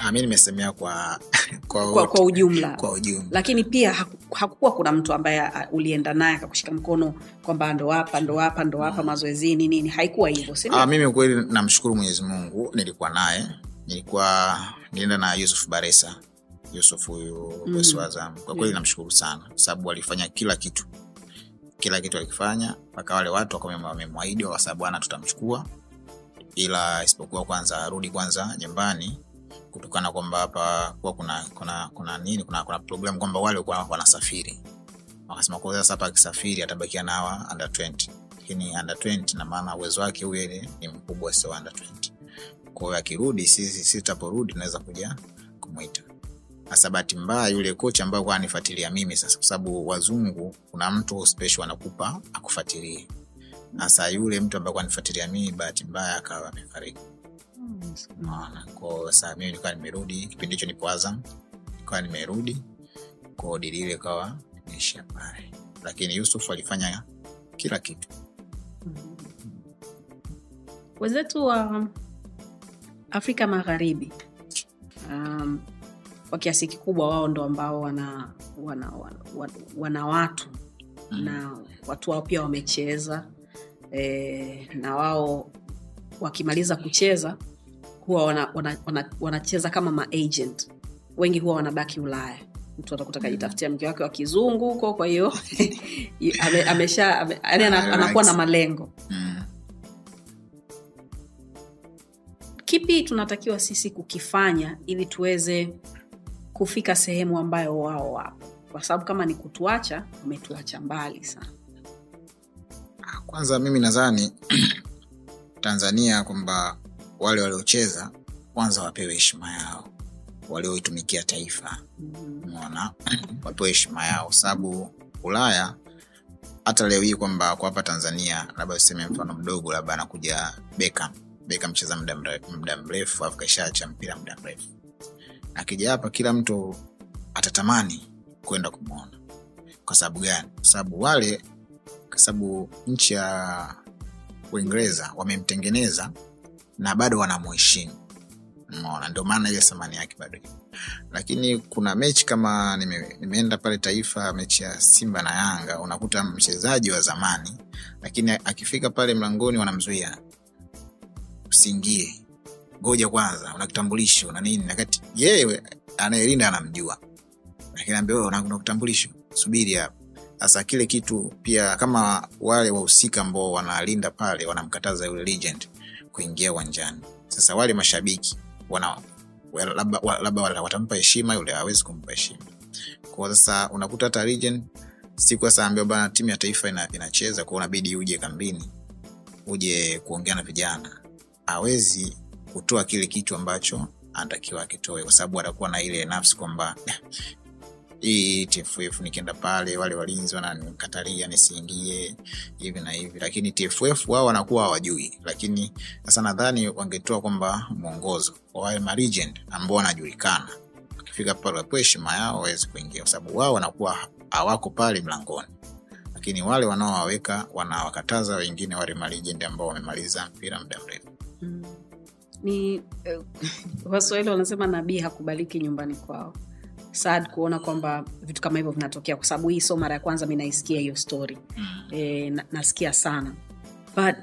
Ah, mi nimesemea kwa (laughs) kwa, kwa, kwa ujumla. kwa ujumla. Lakini pia hakukuwa kuna mtu ambaye ulienda naye akakushika mkono kwamba ndo hapa ndo hapa ndo hapa mazoezini nini? Haikuwa hivyo Ah, mimi kweli namshukuru mwenyezi mungu nilikuwa naye. Nilikuwa nilienda na yusuf baresa. Yusuf huyu Mm. bosi wa kwa kweli Yeah. namshukuru sana kwa sababu walifanya kila kitu. Kila kitu alikifanya mpaka wale watu wamemwahidi kwa sababu ana tutamchukua ila isipokuwa kwanza arudi kwanza nyumbani kutokana kwamba hapa kuwa kuna kuna kuna nini kuna kuna program kwamba wale wanasafiri. Wakasema kwa sasa hapa akisafiri atabakia na hawa under 20 lakini under 20 na maana uwezo wake ile ni mkubwa sio under 20 kwa hiyo akirudi sisi tutaporudi tunaweza kuja kumwita sasa bahati mbaya yule kocha ambaye kwa anifuatilia mimi sasa kwa sababu wazungu kuna mtu special anakupa akufuatilie hasa yule mtu ambaye kwa anifuatilia mimi bahati mbaya akawa amefariki Unaona, kwa saa mimi nilikuwa nimerudi kipindi hicho nipo Azam, nilikuwa nimerudi kwa dili ile kawa imeishia pale, lakini Yusuf alifanya kila kitu. wenzetu wa afrika magharibi um, kwa kiasi kikubwa wao ndo ambao wana wana, wana, wana, wana watu Mm. na watu wao pia wamecheza e, na wao wakimaliza kucheza huwa wanacheza wana, wana, wana kama maagent wengi huwa wanabaki ulaya. Mtu atakuta kajitafutia mke wake wa kizungu huko kwa hiyo (laughs) ame, amesha ame, ame, ana- anakuwa na malengo. Mm. kipi tunatakiwa sisi kukifanya ili tuweze kufika sehemu ambayo wao wapo? Kwa sababu kama ni kutuacha wametuacha mbali sana Kwanza mimi nadhani (clears throat) Tanzania kwamba wale waliocheza kwanza wapewe heshima yao, walioitumikia taifa. Mona (clears throat) wapewe heshima yao. Sababu ulaya hata leo hii kwamba kwa hapa tanzania labda useme mfano mdogo labda anakuja Beckham. Beckham cheza muda mrefu afu kaishaacha mpira muda mrefu. Akija hapa kila mtu atatamani kwenda kumwona kwa sababu gani? Kwa sababu wale kwa sababu nchi ya uingereza wamemtengeneza na bado wanamuheshimu umeona? Ndio maana ile thamani yake bado lakini kuna mechi kama nime, nimeenda pale taifa mechi ya simba na yanga unakuta mchezaji wa zamani lakini akifika pale mlangoni wanamzuia. Usiingie. Ngoja kwanza una kitambulisho na nini nakati yeye anayelinda anamjua. Lakini ambia una kitambulisho? Subiri hapa sasa kile kitu pia kama wale wahusika ambao wanalinda pale wanamkataza yule legend kuingia uwanjani. Sasa wale mashabiki wana labda watampa heshima yule hawezi kumpa heshima. Kwao sasa unakuta hata legend siku sasa ambia bana timu ya taifa ina, inacheza kwao unabidi uje kambini uje kuongea na vijana. Hawezi kutoa kile kitu ambacho anatakiwa akitoe kwa sababu atakuwa na ile nafsi kwamba "Ah, hii tff nikienda pale wale walinzi wananikatalia nisiingie hivi na hivi. Lakini tff wao wanakuwa hawajui. Lakini sasa nadhani wangetoa kwamba mwongozo kwa wale malegend ambao wanajulikana. Wakifika pale wapewe heshima yao waweze kuingia. Kwa sababu wao wanakuwa hawako pale mlangoni. Lakini wale wanaowaweka wanawakataza wengine wale malegend ambao wamemaliza mpira muda mrefu. Mm. ni uh, (laughs) waswahili wanasema nabii hakubaliki nyumbani kwao sad kuona kwamba vitu kama hivyo vinatokea kwa sababu hii sio mara ya kwanza mi naisikia hiyo story. E, na, nasikia sana. But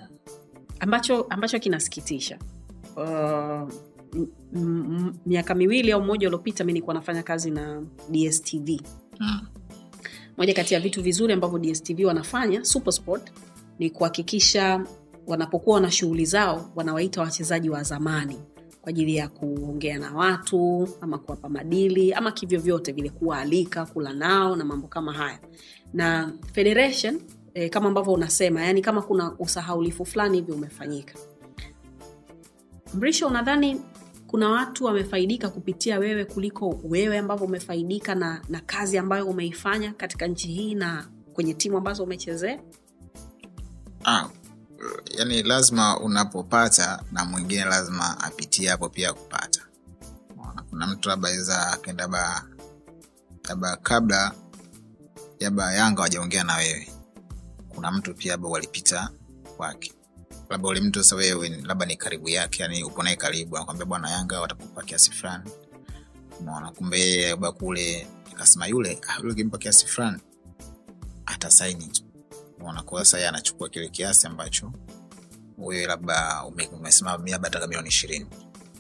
ambacho ambacho kinasikitisha uh, miaka miwili au mmoja uliopita mi nilikuwa nafanya kazi na dstv Mm. moja kati ya vitu vizuri ambavyo dstv wanafanya supersport ni kuhakikisha wanapokuwa wana shughuli zao wanawaita wachezaji wa zamani kwa ajili ya kuongea na watu ama kuwapa madili ama kivyovyote vile kuwaalika kula nao na mambo kama haya. Na federation e, kama ambavyo unasema yani kama kuna usahaulifu fulani hivi umefanyika. Mrisho unadhani kuna watu wamefaidika kupitia wewe kuliko wewe ambavyo umefaidika na, na kazi ambayo umeifanya katika nchi hii na kwenye timu ambazo umechezea? Ah, yani lazima unapopata na mwingine lazima apitie hapo pia kupata. Kuna mtu labda weza akenda ba labda kabla labda yanga wajaongea na wewe. Kuna mtu pia labda walipita kwake. Labda ule mtu sasa wewe labda ni karibu yake yani upo naye karibu anakwambia bwana yanga watakupa kiasi fulani. Unaona kumbe labda kule akasema yule ah, yule kimpa kiasi fulani atasaini tu unaona kwa sasa yeye anachukua kile kiasi ambacho wewe labda ume- umesema mi labda taka milioni ishirini.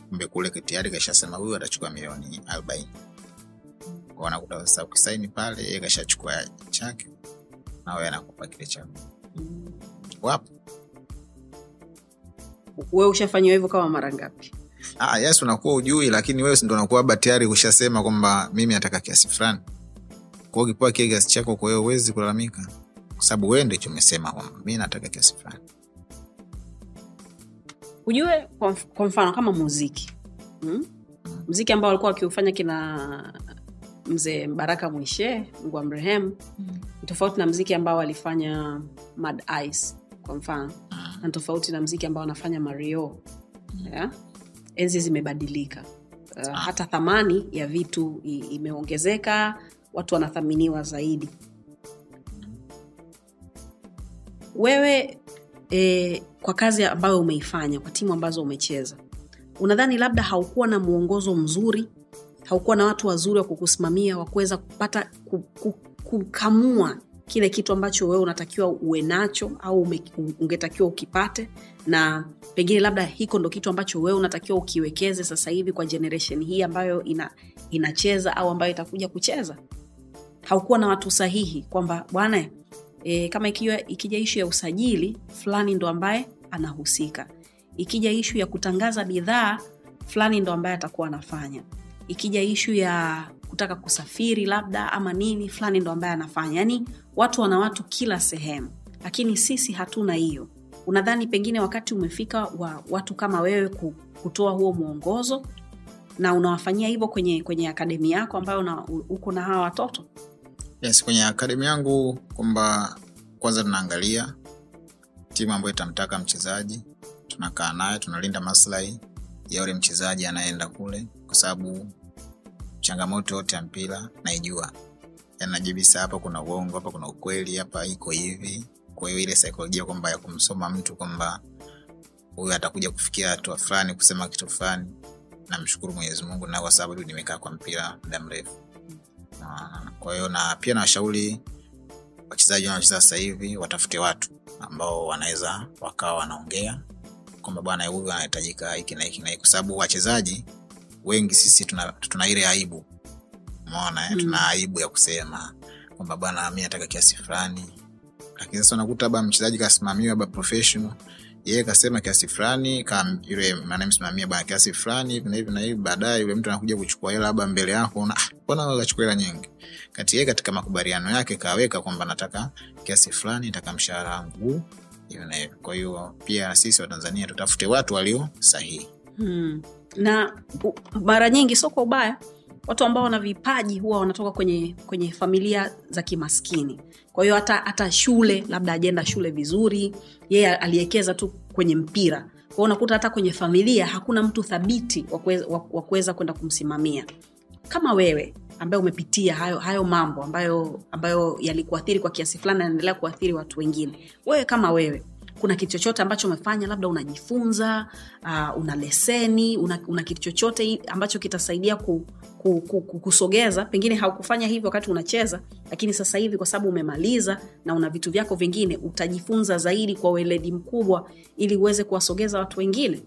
Kumbe kule tayari kashasema huyu atachukua milioni arobaini. Wanakuta sasa ukisaini pale yeye kashachukua chake na wewe anakupa kile chako wapo. Wewe ushafanyiwa hivyo kama mara ngapi? Ah, yes unakuwa ujui lakini wewe ndo unakuwa labda tayari ushasema kwamba mimi nataka kiasi fulani. Kwao ukipewa kile kiasi chako kwa hiyo huwezi kulalamika kwa sababu wewe ndicho umesema kwamba mi nataka kiasi fulani. Ujue kwa kwa mfano kama muziki. Hmm? mziki ambao walikuwa wakiufanya kina mzee baraka mwishe mungu amrehemu. Hmm. tofauti na mziki ambao alifanya mad ice kwa mfano. Na tofauti na mziki ambao anafanya mario. Yeah? enzi zimebadilika. Uh, hata thamani ya vitu imeongezeka. Watu wanathaminiwa zaidi wewe e, kwa kazi ambayo umeifanya kwa timu ambazo umecheza unadhani labda haukuwa na mwongozo mzuri haukuwa na watu wazuri wa kukusimamia wa kuweza kupata ku, ku, kukamua kile kitu ambacho wewe unatakiwa uwe nacho au ume, ungetakiwa ukipate? Na pengine labda hiko ndo kitu ambacho wewe unatakiwa ukiwekeze sasa hivi kwa generation hii ambayo ina, inacheza au ambayo itakuja kucheza? Haukuwa na watu sahihi kwamba bwana e, kama ikiwa ikija ishu ya usajili fulani ndo ambaye anahusika. Ikija ishu ya kutangaza bidhaa fulani ndo ambaye atakuwa anafanya. Ikija ishu ya kutaka kusafiri labda ama nini fulani ndo ambaye anafanya. Yani watu wana watu kila sehemu. Lakini sisi hatuna hiyo. Unadhani pengine wakati umefika wa watu kama wewe kutoa huo mwongozo na unawafanyia hivyo kwenye kwenye akademi yako ambayo uko na hawa watoto yes kwenye akademi yangu kwamba kwanza tunaangalia timu ambayo itamtaka mchezaji. Tunakaa naye tunalinda maslahi ya yule mchezaji anayeenda kule kwa sababu changamoto yote ya mpira naijua. Najibisa hapa kuna uongo hapa kuna ukweli hapa iko hivi. Kwa ile saikolojia kwamba ya kumsoma mtu kwamba huyu atakuja kufikia hatua fulani kusema kitu fulani namshukuru mwenyezi na kwa sababu nimekaa kwa mpira muda mrefu kwa hiyo na pia nawashauri wachezaji wanaocheza sasa hivi watafute watu ambao wanaweza wakawa wanaongea kwamba bwana huyu anahitajika hiki na hiki na hiki. Kwa sababu wachezaji wengi sisi tuna, tuna ile aibu. Umeona mm. tuna aibu ya kusema kwamba bwana mi nataka kiasi fulani. Lakini sasa unakuta labda mchezaji kasimamiwa labda professional yeye kasema kiasi fulani ka yule anayemsimamia bwana kiasi fulani hivi na hivi na hivi baadaye yule mtu anakuja kuchukua hela labda mbele yako na "Ah, mbona kachukua hela nyingi? Kati yeye katika makubaliano yake kaweka kwamba nataka kiasi fulani nataka mshahara wangu hivi na hivi. Kwa hiyo pia sisi watanzania tutafute watu walio sahihi. Hmm. na mara nyingi sio kwa ubaya watu ambao wana vipaji huwa wanatoka kwenye kwenye familia za kimaskini. Kwa hiyo hata hata shule labda ajenda shule vizuri yeye aliwekeza tu kwenye mpira. Kwao unakuta hata kwenye familia hakuna mtu thabiti wa kuweza- kwenda kumsimamia. Kama wewe ambaye umepitia hayo, hayo mambo ambayo ambayo yalikuathiri kwa kiasi fulani na yanaendelea kuathiri watu wengine. Wewe kama wewe kuna kitu chochote ambacho umefanya labda unajifunza uh, una leseni una, una kitu chochote ambacho kitasaidia ku, ku, ku, ku, kusogeza. Pengine haukufanya hivyo wakati unacheza lakini sasa hivi kwa sababu umemaliza na una vitu vyako vingine utajifunza zaidi kwa weledi mkubwa ili uweze kuwasogeza watu wengine.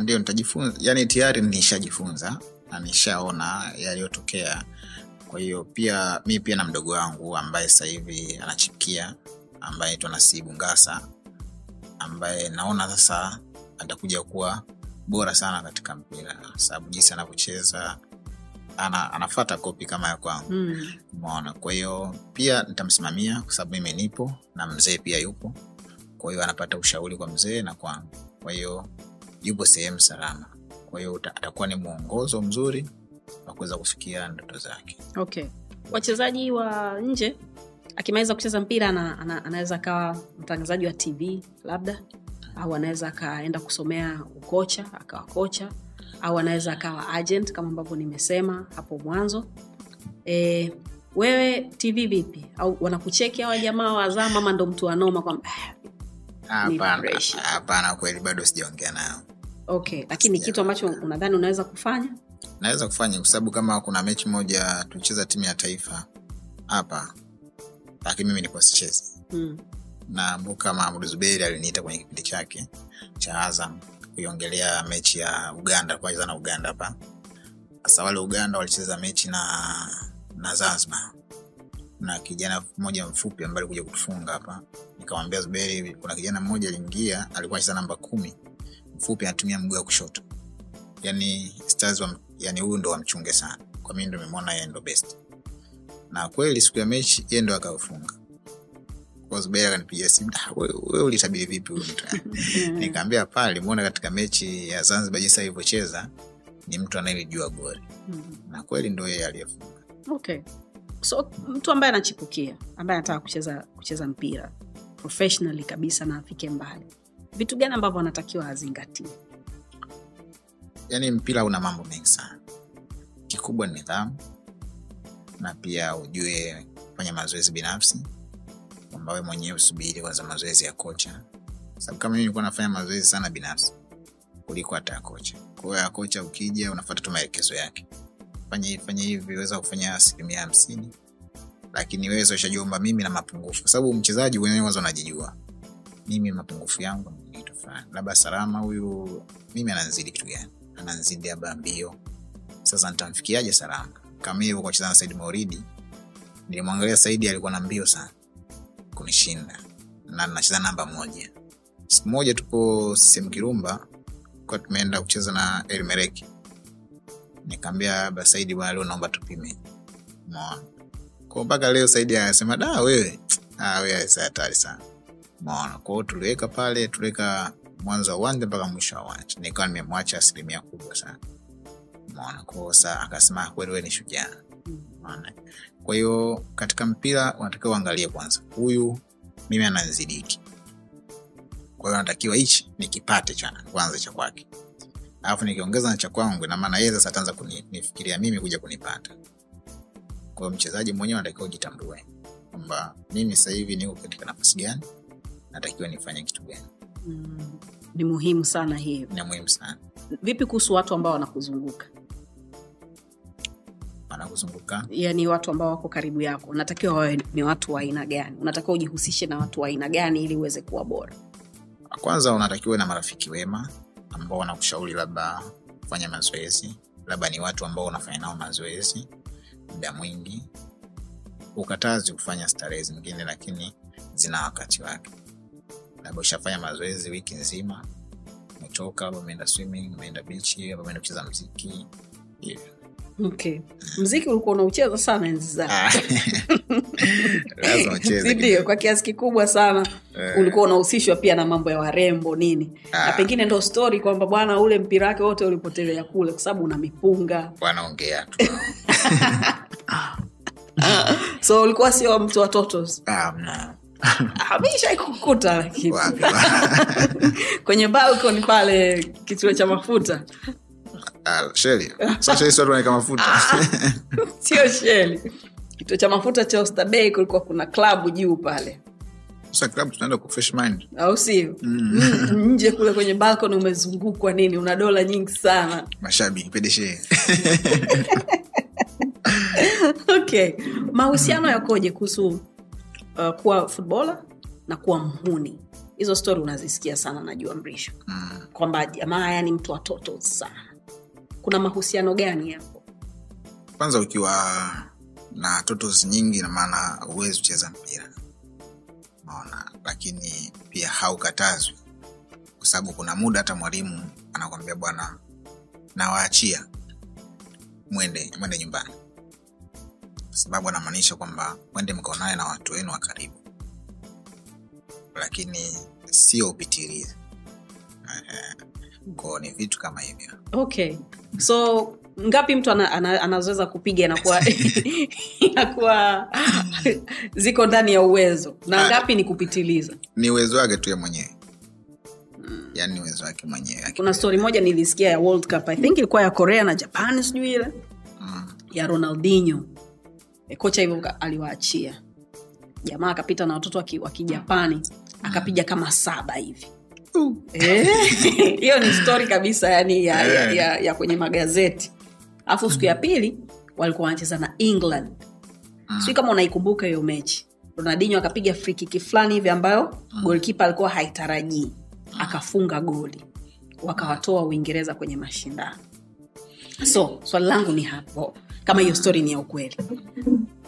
Ndio nitajifunza. Yani tayari nishajifunza na nishaona yaliyotokea. Kwa hiyo pia mi pia na mdogo wangu ambaye sasa hivi anachipikia ambaye naitwa nasibu ngasa ambaye naona sasa atakuja kuwa bora sana katika mpira. Sababu jinsi anavyocheza ana, anafata kopi kama ya kwangu. Mm. umeona? Kwa hiyo pia nitamsimamia kwa sababu mimi nipo na mzee pia yupo. Kwa hiyo anapata ushauri kwa mzee na kwangu. Kwa hiyo yupo sehemu salama. Kwa hiyo atakuwa ni mwongozo mzuri wa kuweza kufikia ndoto zake. Okay. Wachezaji wa nje akimaliza kucheza mpira ana, ana, anaweza akawa mtangazaji wa tv labda au anaweza akaenda kusomea ukocha akawa kocha au anaweza akawa agent kama ambavyo nimesema hapo mwanzo. E, wewe tv vipi? Au wanakucheki hawa jamaa wazaa mama ndo mtu wanoma kwamba "Ah, hapana kweli bado sijaongea nayo. Okay lakini kitu ambacho unadhani unaweza kufanya? Naweza kufanya kwa sababu kama kuna mechi moja tulicheza timu ya taifa hapa lakini mimi nilikuwa sichezi. Mm. Na mbuka Mahmud Zuberi aliniita kwenye kipindi chake cha Azam kuiongelea mechi ya Uganda kwa na Uganda hapa. Sasa wale Uganda walicheza mechi na na Zanzibar na kijana mmoja mfupi ambaye alikuja kutufunga hapa. Nikamwambia Zuberi, kuna kijana mmoja aliingia, alikuwa anacheza namba kumi, mfupi, anatumia mguu wa kushoto, yani stars wa, yani huyu ndo wamchunge sana. Kwa mimi ndo nimemwona yeye ndo best, na kweli siku ya mechi yeye ndo akaufunga kwa Zuberi akanipigia simu, "Ah, wewe wewe ulitabiri vipi huyu mtu? (laughs) Nikaambia pale limuona katika mechi ya Zanzibar jinsi alivyocheza ni mtu anayelijua goli, Mm. na kweli ndo yeye aliyefunga. okay so mtu ambaye anachipukia ambaye anataka kucheza kucheza mpira professionally kabisa na afike mbali vitu gani ambavyo anatakiwa azingatie Yaani mpira una mambo mengi sana, kikubwa ni nidhamu na pia ujue kufanya mazoezi binafsi, kwamba wewe mwenyewe usubiri kwanza mazoezi ya kocha, sababu kama mimi nilikuwa nafanya mazoezi sana binafsi kuliko hata ya kocha. Kwa ya kocha ukija unafuata tu maelekezo yake, fanya hivi fanya hivi, weza kufanya asilimia hamsini, lakini wewe ushajua kwamba mimi na mapungufu, kwa sababu mchezaji mwenyewe wazo unajijua, mimi mapungufu yangu kitu fulani, labda Salama huyu mimi ananzidi kitu gani? Ananzidi labda mbio. Sasa nitamfikiaje Salama? Kama hivyo kwa kucheza na Mauridi, nilimwangalia Saidi alikuwa na mbio sana kunishinda na nacheza namba moja. Siku moja tupo sehemu Kirumba, kwa tumeenda kucheza na Elmereki, nikaambia ba Saidi, bwana, leo naomba tupime. Umeona, mpaka leo Saidi anasema da, wewe ah, hatari sana. Umeona, kwa tuliweka pale, tuliweka mwanzo wa uwanja mpaka mwisho wa uwanja, nikawa nimemwacha asilimia kubwa sana. Umeona, kwa hiyo akasema kweli ni shujaa. Umeona, kwa hiyo katika mpira unatakiwa uangalie kwanza, huyu mimi ananizidiki, kwa hiyo natakiwa hichi nikipate cha kwanza cha kwake, alafu nikiongeza na cha kwangu, ina maana yeye sasa ataanza kunifikiria mimi kuja kunipata. Kwa hiyo mchezaji mwenyewe anatakiwa ujitambue kwamba mimi sasa hivi niko katika nafasi gani, natakiwa nifanye kitu gani. mm. ni muhimu sana hiyo Ni muhimu sana, vipi kuhusu watu ambao wanakuzunguka wanakuzunguka? Yani watu ambao wako karibu yako. Unatakiwa wawe ni watu wa aina gani? Unatakiwa ujihusishe na watu wa aina gani ili uweze kuwa bora? Kwanza unatakiwa na marafiki wema ambao wanakushauri labda kufanya mazoezi. Labda ni watu ambao unafanya nao mazoezi muda mwingi. Ukatazi kufanya starehe zingine lakini zina wakati wake. Labda ushafanya mazoezi wiki nzima umetoka labda umeenda swimming umeenda bichi labda umeenda kucheza mziki hivyo okay. Mziki ulikuwa unaucheza sana enzi zako Ah. (laughs) kwa kiasi kikubwa sana. Yeah. ulikuwa unahusishwa pia na mambo ya warembo nini. Ah. na pengine ndo stori kwamba bwana ule mpira wake wote ulipotelea kule kwa sababu una mipunga. Wanaongea tu. (laughs) So ulikuwa sio mtu wa totos? Kukuta lakini. (laughs) Kwenye balkoni pale kituo cha mafuta Ah, sheli. Sio sheli. Kituo cha mafuta cha Oysterbay kulikuwa kuna klabu juu pale. Au sio? Mm. nje kule kwenye balkoni umezungukwa nini? Una dola nyingi sana. Mashabiki (laughs) okay. Mahusiano yakoje kuhusu uh, kuwa futbola na kuwa mhuni hizo stori unazisikia sana najua mrisho. Mm. kwamba jamaa yani mtu watoto sana kuna mahusiano gani hapo? Kwanza ukiwa na totos nyingi namaana huwezi kucheza mpira. Naona lakini pia haukatazwi. Kwa sababu kuna muda hata mwalimu anakwambia bwana nawaachia mwende mwende nyumbani. Kwa sababu anamaanisha kwamba mwende mkaonaye na watu wenu wa karibu. Lakini sio upitilize ko ni vitu kama hivyo. Okay so ngapi mtu ana, ana, anazoweza kupiga inakuwa inakuwa (laughs) ziko ndani ya uwezo? Na ngapi ni kupitiliza? Ni uwezo wake tu ya mwenyewe. Yaani ni uwezo wake mwenyewe. Kuna stori moja nilisikia ya world cup. I think ilikuwa ya korea na japan sijui ile. Mm. ya ronaldinho. E, kocha hivyo aliwaachia. Jamaa akapita na watoto wa ki- wa kijapani. Akapiga kama saba hivi (laughs) hiyo ni stori kabisa yani ya, ya, ya, ya kwenye magazeti. Alafu siku ya pili walikuwa wanacheza na england. Sijui kama unaikumbuka hiyo mechi. Ronaldinho akapiga frikiki fulani hivi ambayo golkipa alikuwa haitarajii. Akafunga goli. Wakawatoa uingereza kwenye mashindano. So swali langu ni hapo. Kama hiyo stori ni ya ukweli.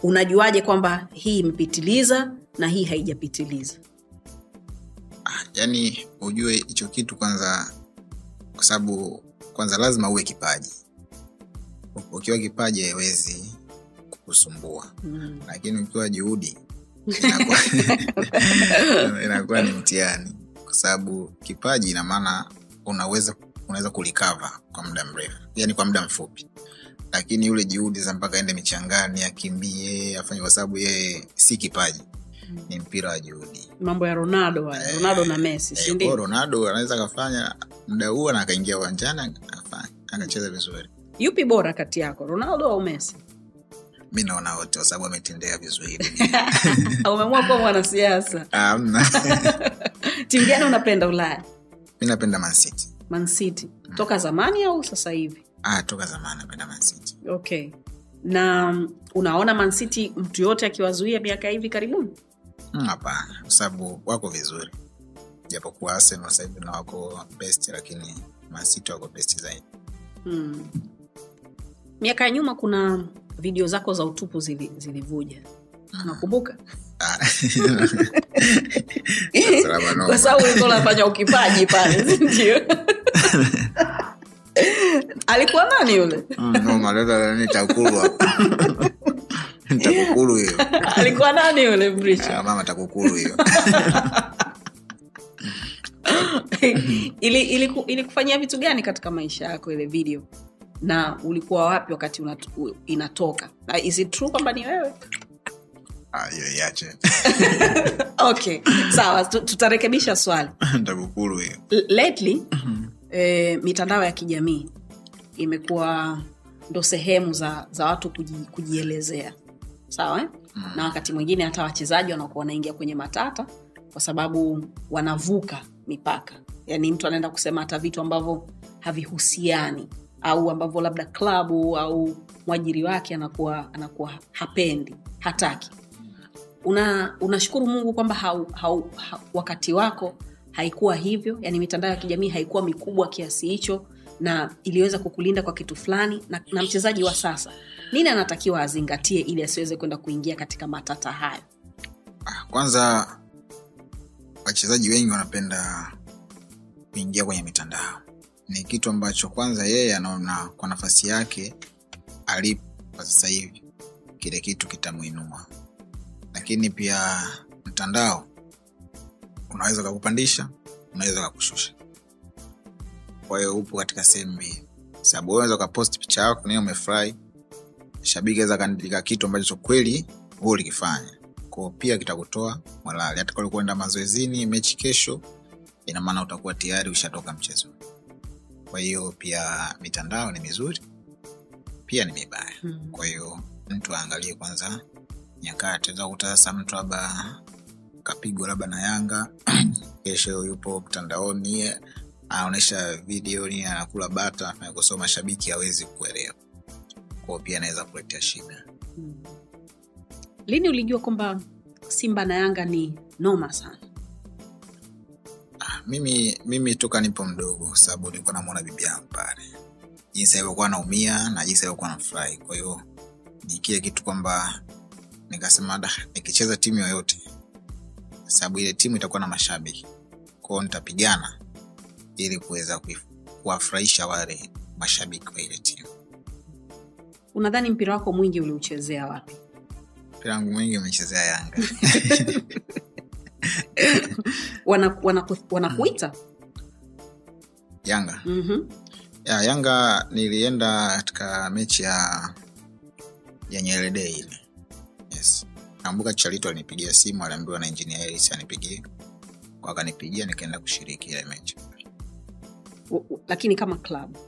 Unajuaje kwamba hii imepitiliza na hii haijapitiliza yaani ujue hicho kitu kwanza kwa sababu kwanza lazima uwe kipaji. Ukiwa kipaji haiwezi kukusumbua. Mm. lakini ukiwa juhudi inakuwa, (laughs) inakuwa ni mtihani. Kwa sababu kipaji ina maana unaweza unaweza kulikava kwa muda mrefu. Yani kwa muda mfupi. Lakini yule juhudi za mpaka ende michangani akimbie afanye kwa sababu yeye si kipaji ni mpira wa juhudi. Mambo ya ronaldo eh, ronaldo na messi Eh, sindio ronaldo anaweza akafanya muda huo na akaingia uwanjani akafanya akacheza vizuri. Yupi bora kati yako ronaldo au messi? Mi naona wote kwa sababu ametendea vizuri. (laughs) (laughs) Umeamua kuwa mwanasiasa. Amna. (laughs) timu gani unapenda ulaya? Mi napenda mancity mancity toka zamani au sasa hivi? Ah, toka zamani napenda mancity okay. Na mm, unaona mancity mtu yote akiwazuia miaka hivi karibuni? Mm, hapana kwa sababu wako vizuri. Japokuwa arsenal sasa hivi na wako best lakini mancity wako best zaidi. Mm. miaka ya nyuma kuna video zako za utupu zilivuja. Unakumbuka? Ah. (laughs) Kwa sababu ulikuwa unafanya ukipaji pale sindio? (laughs) alikuwa nani yule? Mm, (laughs) (laughs) takukulu hiyo. (laughs) Alikuwa nani yule Ah, mama takukulu hiyo. (laughs) Ili, ili, ili kufanyia vitu gani katika maisha yako ile video? Na ulikuwa wapi wakati una, u- inatoka? Na is it true kwamba ni wewe? Ah, iache. Okay sawa tutarekebisha swali. Takukulu hiyo. Lately eh, mitandao ya kijamii imekuwa ndo sehemu za, za watu kuji, kujielezea sawa eh? na wakati mwingine hata wachezaji wanakuwa wanaingia kwenye matata kwa sababu wanavuka mipaka. Yaani mtu anaenda kusema hata vitu ambavyo havihusiani au ambavyo labda klabu au mwajiri wake anakuwa anakuwa hapendi hataki. Una unashukuru mungu kwamba hau, hau, hau, wakati wako haikuwa hivyo. Yani mitandao ya kijamii haikuwa mikubwa kiasi hicho na iliweza kukulinda kwa kitu fulani na, na mchezaji wa sasa nini anatakiwa azingatie ili asiweze kwenda kuingia katika matata hayo? Kwanza wachezaji wengi wanapenda kuingia kwenye mitandao. Ni kitu ambacho kwanza yeye anaona kwa nafasi yake alipo kwa sasa hivi kile kitu kitamuinua. Lakini pia mtandao unaweza ukakupandisha unaweza ukakushusha kwa upo katika sehemu mbili sababu unaweza ukapost picha yako nayo umefurahi shabiki aweza akaandika kitu ambacho kweli huo ulikifanya. Ko pia kitakutoa morali. Hata kuenda mazoezini mechi kesho ina maana utakuwa tayari ushatoka mchezo. Kwa hiyo pia mitandao ni mizuri pia ni mibaya. Hmm. kwa hiyo mtu aangalie kwanza nyakati. Za kuta sasa mtu labda kapigwa labda na yanga (clears throat) kesho yupo mtandaoni anaonyesha video ni anakula bata na kusoma hawezi kuelewa kwao pia anaweza kuletea shida. Hmm. lini ulijua kwamba simba na yanga ni noma sana? Ah, mimi mimi toka nipo mdogo kwa sababu nilikuwa namwona bibi yangu pale. Jinsi alivyokuwa anaumia na jinsi alivyokuwa anafurahi. Kwa hiyo ni kile kitu kwamba nikasema da nikicheza timu yoyote sababu ile timu itakuwa na mashabiki kwao nitapigana ili kuweza kuwafurahisha wale mashabiki wa ile timu unadhani mpira wako mwingi uliuchezea wapi? Mpira wangu mwingi umechezea yanga. Wanakuita (laughs) wana, wana yanga. Mhm. ya yanga nilienda katika mechi ya ya nyerede ile. Yes. Nakumbuka charito alinipigia simu aliambiwa na injinia elis anipigie. Akanipigia nikaenda kushiriki ile mechi. Lakini kama klabu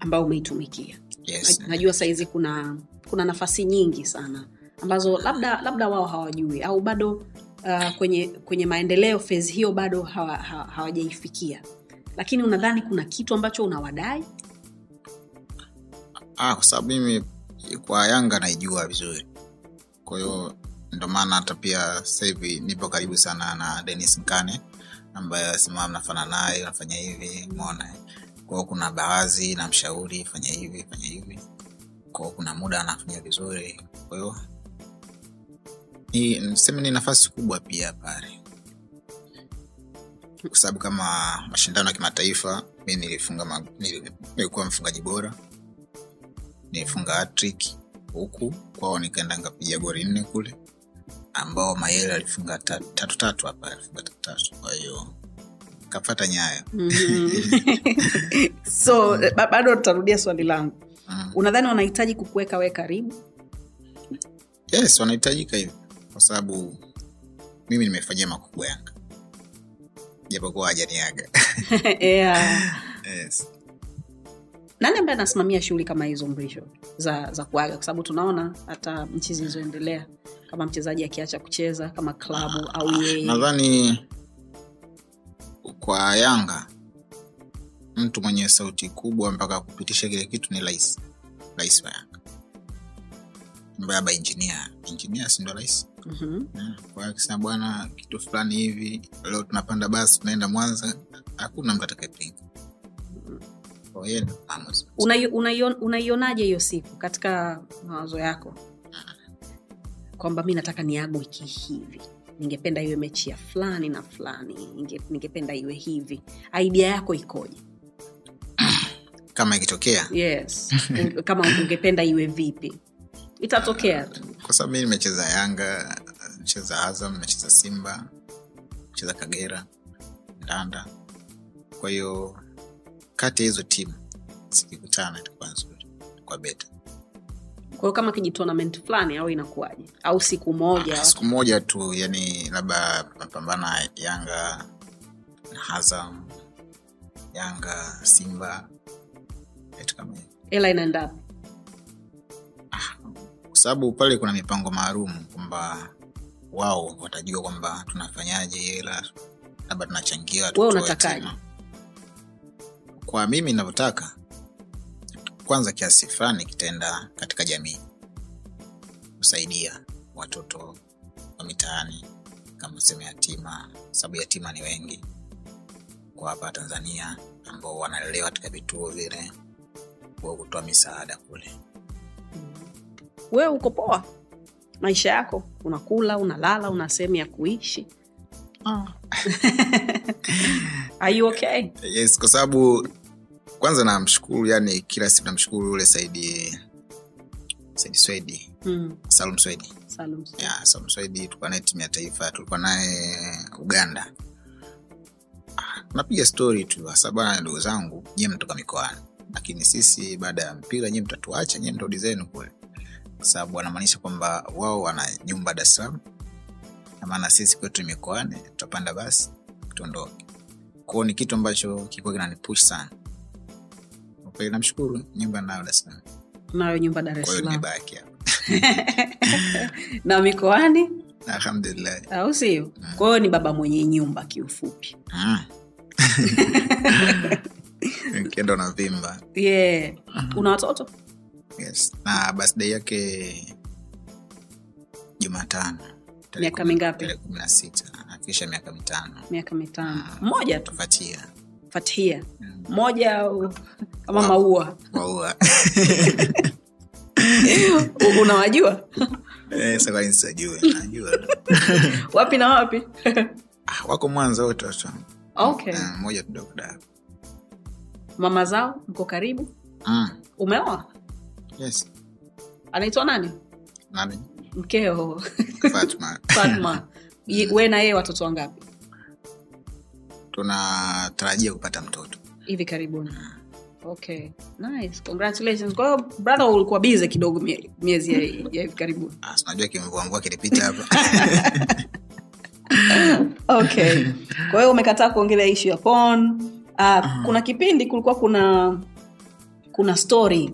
ambayo umeitumikia yes. Najua sahizi kuna kuna nafasi nyingi sana ambazo labda labda wao hawajui au bado uh, kwenye kwenye maendeleo fezi hiyo bado hawa- hawa- hawajaifikia. Lakini unadhani kuna kitu ambacho unawadai? Ah, kwa sababu mimi kwa yanga naijua vizuri. Kwa hiyo ndo maana hata pia sasa hivi nipo karibu sana na denis nkane ambaye asema mnafana naye unafanya hivi mona kwao kuna baadhi na mshauri fanya hivi fanya hivi. Kwao kuna muda anafanya vizuri. Kwa hiyo ni nafasi kubwa pia pale. Kwa sababu kama mashindano ya kimataifa mi nilifunga ma- nilikuwa mfungaji bora. Nilifunga hattrick huku kwao nikaenda nikapiga gori nne kule ambao mayele alifunga ta- tatu tatu hapa alifunga tatu tatu. Kwa kafata nyayo Mhm. (laughs) so bado tutarudia swali langu mm. unadhani wanahitaji kukuweka wee karibu yes wanahitajika hivyo kwa sababu mimi nimefanyia makubwa yanga japokuwa hajaniaga (laughs) yeah. yes. nani ambaye anasimamia shughuli kama hizo mrisho za za kuaga kwa sababu tunaona hata nchi zilizoendelea kama mchezaji akiacha kucheza kama klabu au yeye nadhani kwa yanga mtu mwenye sauti kubwa mpaka kupitisha kile kitu ni rais. Rais wa yanga. Ambaye aba injinia injinia sindo rais? Mhm. Mm, kwa akisema bwana kitu fulani hivi leo tunapanda basi tunaenda mwanza. Hakuna mtu atakayepinga. Unaionaje hiyo siku katika mawazo yako? Kwamba mi nataka niagwe wiki hivi ningependa iwe mechi ya fulani na fulani ninge- ningependa iwe hivi. Aidia yako ikoje? (sighs) Kama ikitokea. Yes. Kama ungependa iwe vipi? Itatokea tu. Kwa sababu mi nimecheza yanga nimecheza azam nimecheza simba nimecheza kagera ndanda. Kwa hiyo kati ya hizo timu zikikutana itakuwa nzuri kwa beta kwa hiyo kama kijitonament fulani au inakuwaje au siku moja siku moja tu yani labda mapambana yanga na hazam yanga simba vitu kama hela inaenda wapi? kwa sababu pale kuna mipango maalum kwamba wao watajua kwamba tunafanyaje hela labda tunachangia unatakaje? kwa mimi navyotaka kwanza kiasi fulani kitaenda katika jamii kusaidia watoto wa mitaani kama sehemu yatima sababu yatima ni wengi kwa hapa tanzania ambao wanalelewa katika vituo vile kwa kutoa misaada kule. Wewe uko poa? Maisha yako? Unakula unalala una sehemu ya kuishi? (laughs) Are you okay? yes kwa sababu kwanza namshukuru yani kila siku namshukuru yule saidi saidi swedi Mm, salum swedi Salum. swedi tulikuwa naye timu ya taifa tulikuwa naye uganda. Napiga stori tu hasa bana ndugu zangu nyie mtoka mikoani. Lakini sisi baada ya mpira nyie mtatuacha nyie mtarudi zenu kule. Kwa sababu wanamaanisha kwamba wao wana nyumba dar es salaam. Na sisi kwetu mikoani tutapanda basi tuondoke. Kwao ni kitu ambacho kilikuwa kinanipush sana Kwa namshukuru nyumba nayo dar es salaam. Nayo nyumba dar es salaam. nimebaki hapa. (laughs) Na mikoani? Alhamdulillah. Au sio? Kwa hiyo ni baba mwenye nyumba kiufupi. (laughs) Mm. ukienda unavimba. Yeah. una watoto? Yes. Na birthday yake jumatano Miaka mingapi? tarehe kumi na sita akisha miaka mitano. Miaka mitano. Mmoja tu? Tufatia fatia moja mmoja au kama maua. (laughs) Unawajua? (laughs) Najua. (laughs) Wapi na wapi? Ah, wako mwanza wote watu okay. Uh, moja kidogo da mama zao mko karibu? Mm. umeoa? Yes. Anaitwa nani? Nani? Mkeo. Fatma. Fatma. We na yeye watoto wangapi tunatarajia kupata mtoto. Hivi karibuni. Okay. Nice. Congratulations. Kwa hiyo brother ulikuwa bize kidogo mie- miezi ya, hivi karibuni. Ah, unajua kimvuamvua kilipita hapa. (laughs) Okay. Kwa hiyo umekataa kuongelea ishu ya pon uh, kuna kipindi kulikuwa kuna kuna story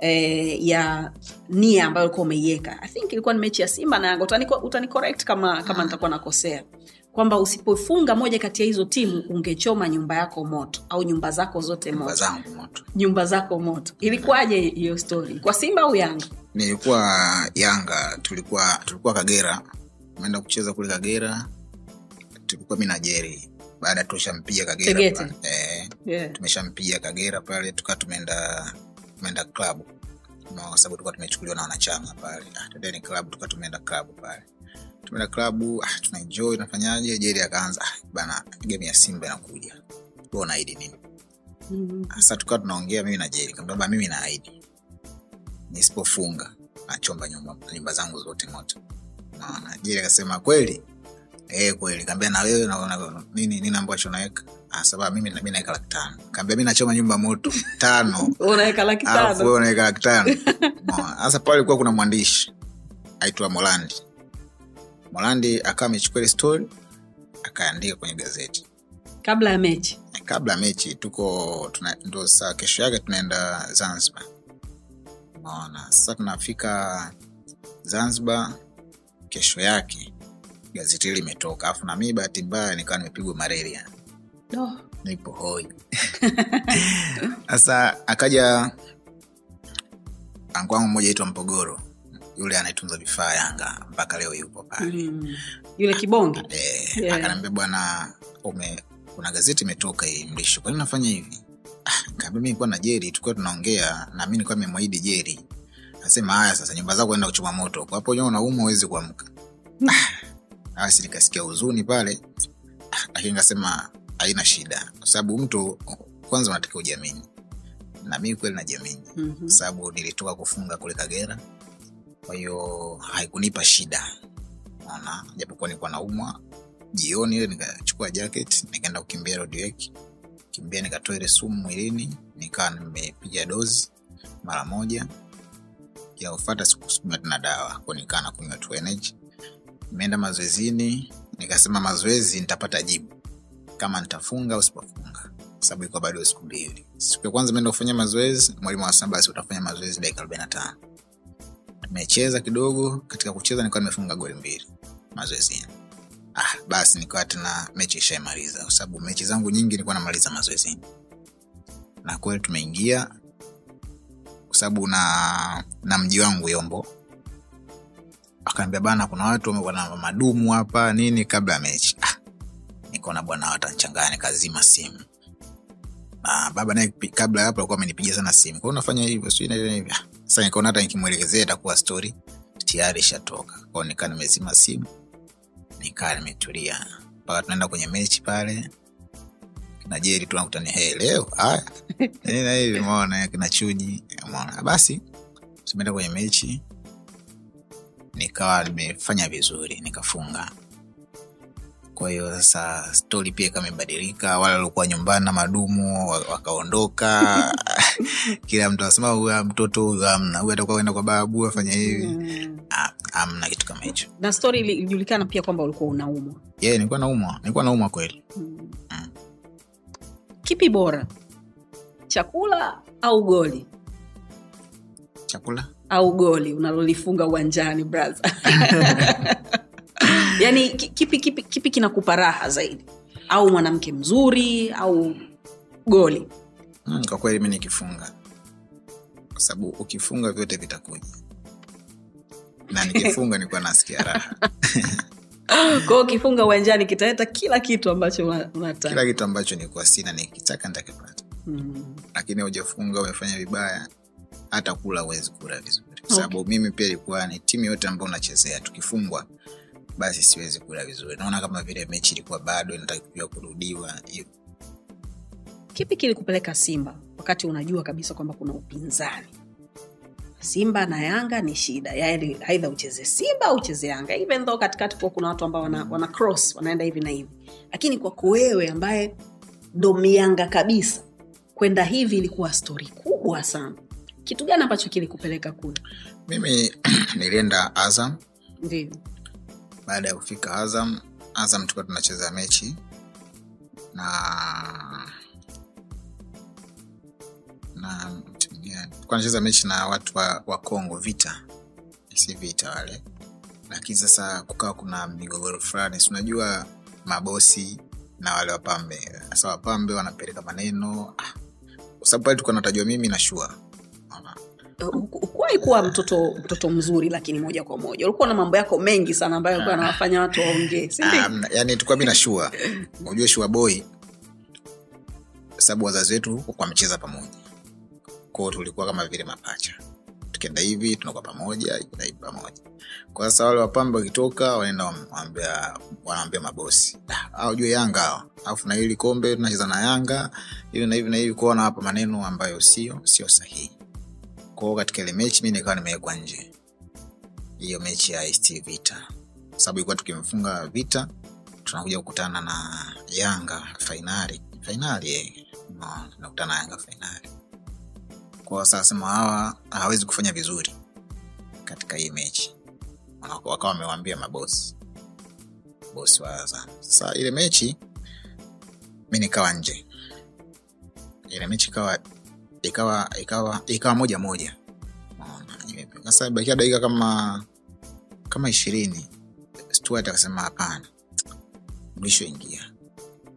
eh, ya nia ambayo ulikuwa umeiweka. I think ilikuwa ni mechi ya simba na yanga. Utani, utani correct kama kama nitakuwa nakosea kwamba usipofunga moja kati ya hizo timu ungechoma nyumba yako moto au nyumba zako zote nyumba moto. zangu moto. Nyumba zako moto. Ilikuwaje hiyo story? Kwa simba au yanga? Nilikuwa yanga tulikuwa tulikuwa kagera. Umeenda kucheza kule kagera. Tulikuwa mi na jeri baada tushampiga kagera Tegete. eh, yeah. tumeshampiga kagera pale tukaa tumeenda tumeenda klabu. No, kwa sababu tulikuwa tumechukuliwa na wanachama pale. Tendeni klabu tukaa tumeenda klabu pale tumeenda klabu ah, tunaenjoy tunafanyaje? Jeri akaanza ah, bana game ya simba inakuja. Wewe unaahidi nini? Mm. sasa tukawa tunaongea mimi na jeri kamba mimi naahidi. Nisipofunga nachomba nyumba, nyumba zangu zote moto. Naona jeri akasema kweli? Eh kweli. Kaambia na wewe na, na, nini nini ambacho naweka Ah, sababu mimi mi naweka laki tano. Kaambia mi nachoma nyumba moto (laughs) tano. Unaweka laki tano. wewe unaweka laki tano. (laughs) Sasa pale kulikuwa kuna mwandishi aitwa molandi molandi akawa amechukua ile story akaandika kwenye gazeti. Kabla ya mechi? Kabla ya mechi tuko tuna, ndo saa kesho yake tunaenda zanzibar. Maona sasa tunafika zanzibar kesho yake gazeti hili limetoka. Alafu na mii bahati mbaya nikawa nimepigwa malaria. No. nipo hoi. (laughs) Sasa akaja angu wangu mmoja aitwa mpogoro yule anayetunza vifaa yanga mpaka leo yupo pale. Mm. yule kibonge? Eh, Yeah. akaniambia bwana ume kuna gazeti imetoka hii mlisho kwa nini nafanya hivi? Ah, mi nilikuwa na jeri tukiwa tunaongea na mi nilikuwa nimemwahidi jeri nasema haya sasa nyumba zako enda kuchoma moto kwa hapo unaumwa uwezi kuamka. Ah, basi nikasikia huzuni pale. Ah, lakini nikasema haina shida kwa sababu mtu kwanza unatakiwa ujiamini na mi kweli najiamini. Mm-hmm. sababu nilitoka kufunga kule kagera kwa hiyo haikunipa shida, naona japokuwa nilikuwa naumwa jioni ile, nikachukua jacket nikaenda kukimbia road kimbia nikatoa ile sumu mwilini, nikawa nimepiga dozi mara moja inayofuata sikusukumia tena dawa kwa, nikaa nakunywa tu energy. Nimeenda mazoezini, nikasema mazoezi nitapata jibu kama nitafunga au sipofunga, sababu iko bado siku mbili. Siku ya kwanza nimeenda kufanya mazoezi, mwalimu akasema basi utafanya mazoezi dakika 45 nimecheza kidogo katika kucheza nikawa nimefunga goli mbili mazoezini ah, basi nikawa tena mechi ishaimaliza kwasababu mechi zangu nyingi nikuwa namaliza mazoezini. Na kweli tumeingia kwa sababu na, na mji wangu yombo. Akaambia bana kuna watu wana madumu hapa nini kabla ya mechi. Ah, nikaona bwana watanchangaa nikazima simu na baba naye kabla ya hapo alikuwa amenipigia sana simu. Kwao unafanya hivyo sijui na hivi. Ah, sasa nikaona hata nikimwelekezea itakuwa story tayari ishatoka. Kwao nikaa nimezima simu nikaa nimetulia. Mpaka tunaenda kwenye mechi pale. Najeri tu nakutani hey, leo? Haya. (laughs) Nini na hivi umeona kina chuji umeona. Basi tumeenda kwenye mechi. Nikawa nimefanya vizuri nikafunga kwa hiyo sasa stori pia imebadilika wale waliokuwa nyumbani na madumu wakaondoka. (laughs) Kila mtu asema huyu mtoto huyu amna huyu atakuwa kwenda kwa babu afanya hivi. Mm. Amna kitu kama hicho. Na stori ilijulikana pia kwamba ulikuwa unaumwa. Ye nilikuwa naumwa nilikuwa naumwa kweli. Mm. kipi bora? Chakula au goli? Chakula? Au goli unalolifunga uwanjani braha (laughs) yaani kipi, kipi, kipi kinakupa raha zaidi? Au mwanamke mzuri au goli? Mm, kwa kweli mi nikifunga. Kwa sababu ukifunga vyote vitakuja. Na nikifunga nikuwa nasikia raha. (laughs) Kwao ukifunga uwanjani kitaleta kila kitu ambacho una- unataka. Kila kitu ambacho nikuwa sina nikitaka nitakipata. Mm. lakini ujafunga umefanya vibaya hata kula uwezi kula vizuri. Kwa sababu mimi pia ilikuwa ni timu yote ambayo unachezea tukifungwa basi siwezi kula vizuri. Naona kama vile mechi ilikuwa bado inatakiwa kurudiwa. Kipi kilikupeleka simba wakati unajua kabisa kwamba kuna upinzani? Simba na yanga ni shida. Yaani aidha ucheze simba au ucheze yanga. Even though katikati kuwa kuna watu ambao wana, wana cross wanaenda hivi na hivi. Lakini kwako wewe ambaye ndo mianga kabisa kwenda hivi ilikuwa stori kubwa sana. Kitu gani ambacho kilikupeleka kule? Mimi (clears throat) nilienda azam. Ndio baada ya kufika azam azam tulikuwa tunacheza mechi na na tunacheza mechi na watu wa, wa congo vita si vita wale. Lakini sasa kukawa kuna migogoro fulani. Si mabosi na wale wapambe sasa wapambe wanapeleka maneno. Ah, kwa sababu pale tulikuwa natajwa mimi na shua Unaona? ukuwahi kuwa mtoto mtoto mzuri lakini moja kwa moja. Ulikuwa na mambo yako mengi sana ambayo alikuwa anawafanya watu waongee? Ah, mna- yani tulikuwa mi na shua. (laughs) Unajua shua boy sababu wazazi wetu wamecheza pamoja. Kwao tulikuwa kama vile mapacha. Tukienda hivi tunakuwa pamoja hivi pamoja. Kwa sasa wale wapambe wakitoka wanaenda wanaambia mabosi. "Ah, au jue yanga hao. Alafu na hili kombe tunacheza na yanga hivi na hivi na hivi. Kwao wanawapa maneno ambayo sio sio sahihi kwao katika ile mechi mi nikawa nimewekwa nje. Hiyo mechi ya ST Vita. Kwa sababu ilikuwa tukimfunga Vita tunakuja kukutana na Yanga fainali fainali eh. No, Yanga fainali kwa sasa hawa hawezi kufanya vizuri katika hii mechi. Wakawa wamewambia mabosi bosi wa sasa ile mechi mi nikawa nje. Ile mechi ikawa ikawa ikawa ikawa moja moja. Sasa bakia dakika kama kama ishirini Stuart akasema hapana. Mwisho ingia.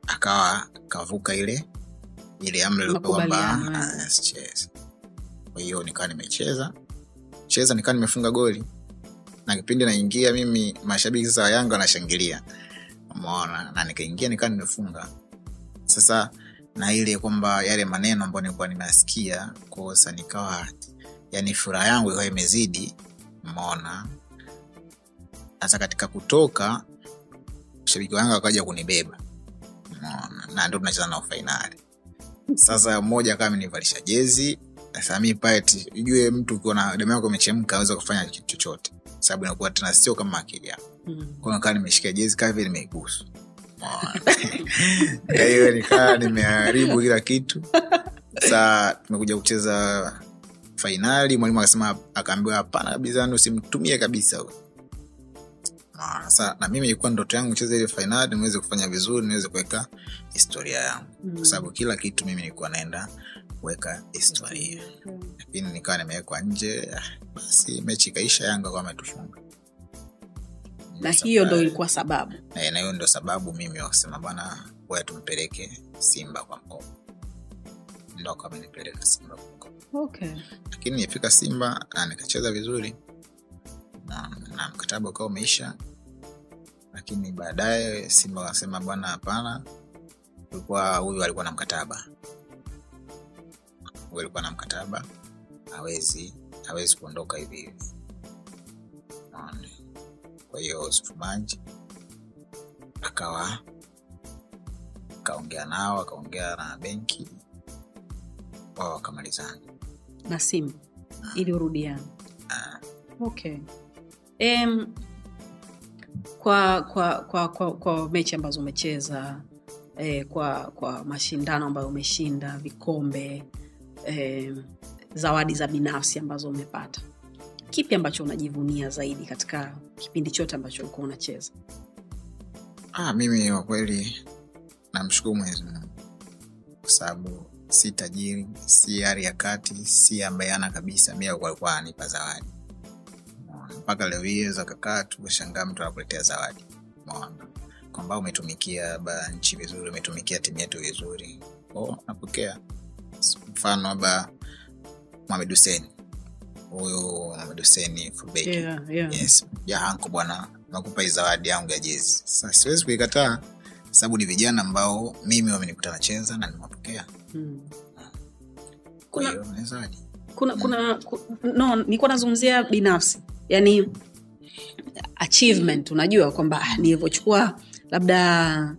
Akawa kavuka ile ile amri iliyopewa kwamba ah, asicheze kwa hiyo nikawa nimecheza. Cheza nikawa nimefunga goli. Na kipindi naingia mimi mashabiki sasa wa yanga wanashangilia. Umeona? Na nikaingia nikawa nimefunga. Sasa na ile kwamba yale maneno ambayo nilikuwa nimeasikia kosa nikawa yani furaha yangu ikawa imezidi Mona sasa katika kutoka shabiki wangu akaja kunibeba mona na ndo tunacheza nao fainali sasa mmoja akawa amenivalisha jezi sasa mi pale ujue mtu ukiwa na damu yako imechemka aweza kufanya kitu chochote. Sababu inakuwa tena sio kama akili yako. Mm. kwa hiyo nimeshikia jezi kaa vile nimeibusu Umeona? Kwa hiyo nikaa nimeharibu kila kitu. Saa tumekuja kucheza fainali mwalimu akasema akaambiwa hapana kabisa usimtumie kabisa. Huyo." Sasa na mimi ilikuwa ndoto yangu cheza ile fainali niweze kufanya vizuri niweze kuweka historia yangu. Mm. kwa sababu kila kitu mimi nilikuwa naenda kuweka historia. Lakini nikawa nimewekwa nje basi mechi ikaisha yanga kwa ametufunga na hiyo ndo ilikuwa sababu. Na na hiyo ndo sababu mimi wakasema bwana waya tumpeleke simba kwa mkopo. Ndo akawa simba kwa mkopo. Okay. lakini nifika simba na nikacheza vizuri na na mkataba ukawa umeisha. Lakini baadaye simba wakasema bwana hapana ulikuwa huyu alikuwa na mkataba. Huyu alikuwa na mkataba hawezi hawezi kuondoka hivi hivi? Kwa hiyo Sufumanji akawa akaongea nao akaongea na benki wao wakamalizana. Na simu ili urudiane Ah, okay. Um, kwa kwa kwa kwa, kwa mechi ambazo umecheza eh, kwa kwa mashindano ambayo umeshinda vikombe eh, zawadi za binafsi ambazo umepata kipi ambacho unajivunia zaidi katika kipindi chote ambacho ulikuwa unacheza? Ah, mimi kwa kweli namshukuru mwenyezi mungu. Kwa sababu si tajiri si hali ya kati si ambaye kabisa. Mi alikuwa anipa zawadi. Mpaka leo hii weza kakaa tukashangaa mtu anakuletea zawadi. Umeona? kwamba umetumikia ba nchi vizuri umetumikia timu yetu vizuri. O napokea. Mfano labda Mohamed Hussein huyu Hussein fullback yeah, yeah. yes. Jahanko bwana nakupa hii zawadi yangu ya jezi. Sasa siwezi kuikataa sababu ni vijana ambao mimi wamenikuta nacheza na nimewapokea. Mm. Kuna- kuna kuna no nilikuwa nazungumzia binafsi. Yani achievement. Unajua kwamba ah, nilivyochukua labda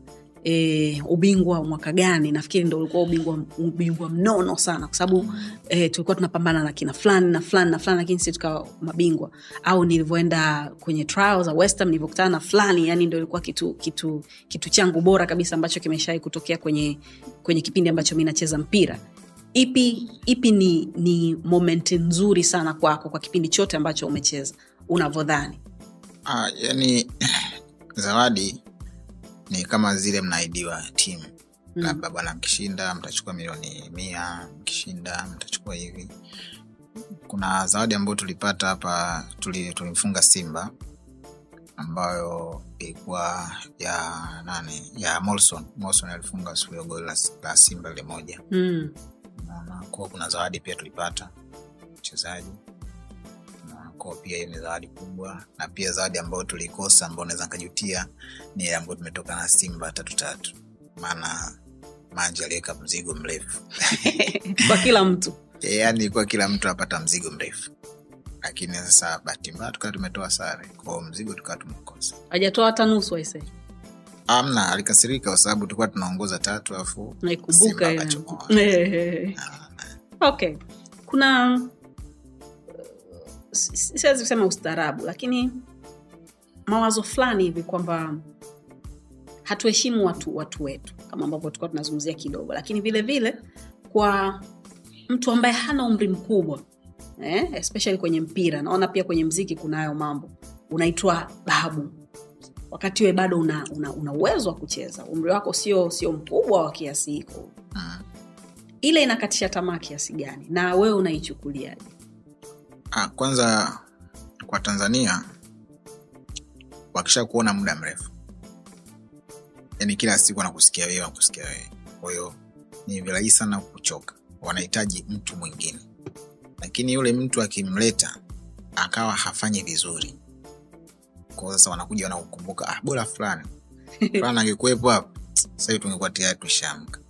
e, ubingwa mwaka gani. Nafikiri ndo ulikuwa ubingwa, ubingwa mnono sana kwa sababu e, tulikuwa tunapambana na kina fulani na fulani na fulani lakini si tukawa mabingwa. Au nilivyoenda kwenye trial za westham nilivyokutana na fulani yani ndo ilikuwa kitu kitu kitu changu bora kabisa ambacho kimeshawai kutokea kwenye kwenye kipindi ambacho mi nacheza mpira. Ipi ipi ni ni momenti nzuri sana kwako kwa kipindi chote ambacho umecheza unavyodhani? Ah, yani (sighs) zawadi ni kama zile mnaidiwa timu. Mm. labda bwana mkishinda mtachukua milioni mia mkishinda mtachukua hivi. Kuna zawadi ambayo tulipata hapa tulimfunga simba ambayo ilikuwa ya nani? Ya molson. Molson alifunga siku goli la, la simba lile moja. Mm. Kwa kuna zawadi pia tulipata mchezaji Unaona, kwa pia hiyo ni zawadi kubwa na pia zawadi ambayo tulikosa ambayo naweza nkajutia ni ile ambayo tumetoka na simba tatu tatu. Maana manji aliweka mzigo mrefu. (laughs) Kwa kila mtu. Yaani kwa kila mtu apata mzigo mrefu. Lakini sasa bahati mbaya tukawa tumetoa sare. Kwao mzigo tukawa tumekosa. Hajatoa hata nusu aise amna alikasirika kwa sababu tulikuwa tunaongoza tatu alafu naikumbuka okay. Kuna siwezi kusema ustaarabu lakini mawazo fulani hivi kwamba hatuheshimu watu watu wetu kama ambavyo tulikuwa tunazungumzia kidogo. Lakini vile vile kwa mtu ambaye hana umri mkubwa eh, especially kwenye mpira naona pia kwenye mziki kuna hayo mambo. Unaitwa babu. Wakati we bado una, una, una uwezo wa kucheza. Umri wako sio sio mkubwa wa kiasi hiko. Mm. ile inakatisha tamaa kiasi gani? Na wewe unaichukuliaje Ah, kwanza kwa tanzania wakisha kuona muda mrefu. Yani kila siku anakusikia wewe wanakusikia wewe. Kwa hiyo ni virahisi sana kuchoka. Wanahitaji mtu mwingine. Lakini yule mtu akimleta akawa hafanyi vizuri. Kwa sasa wanakuja wanakukumbuka ah, bora fulani. (laughs) Fulani angekuwepo hapo sahivi tungekuwa tayari tushamka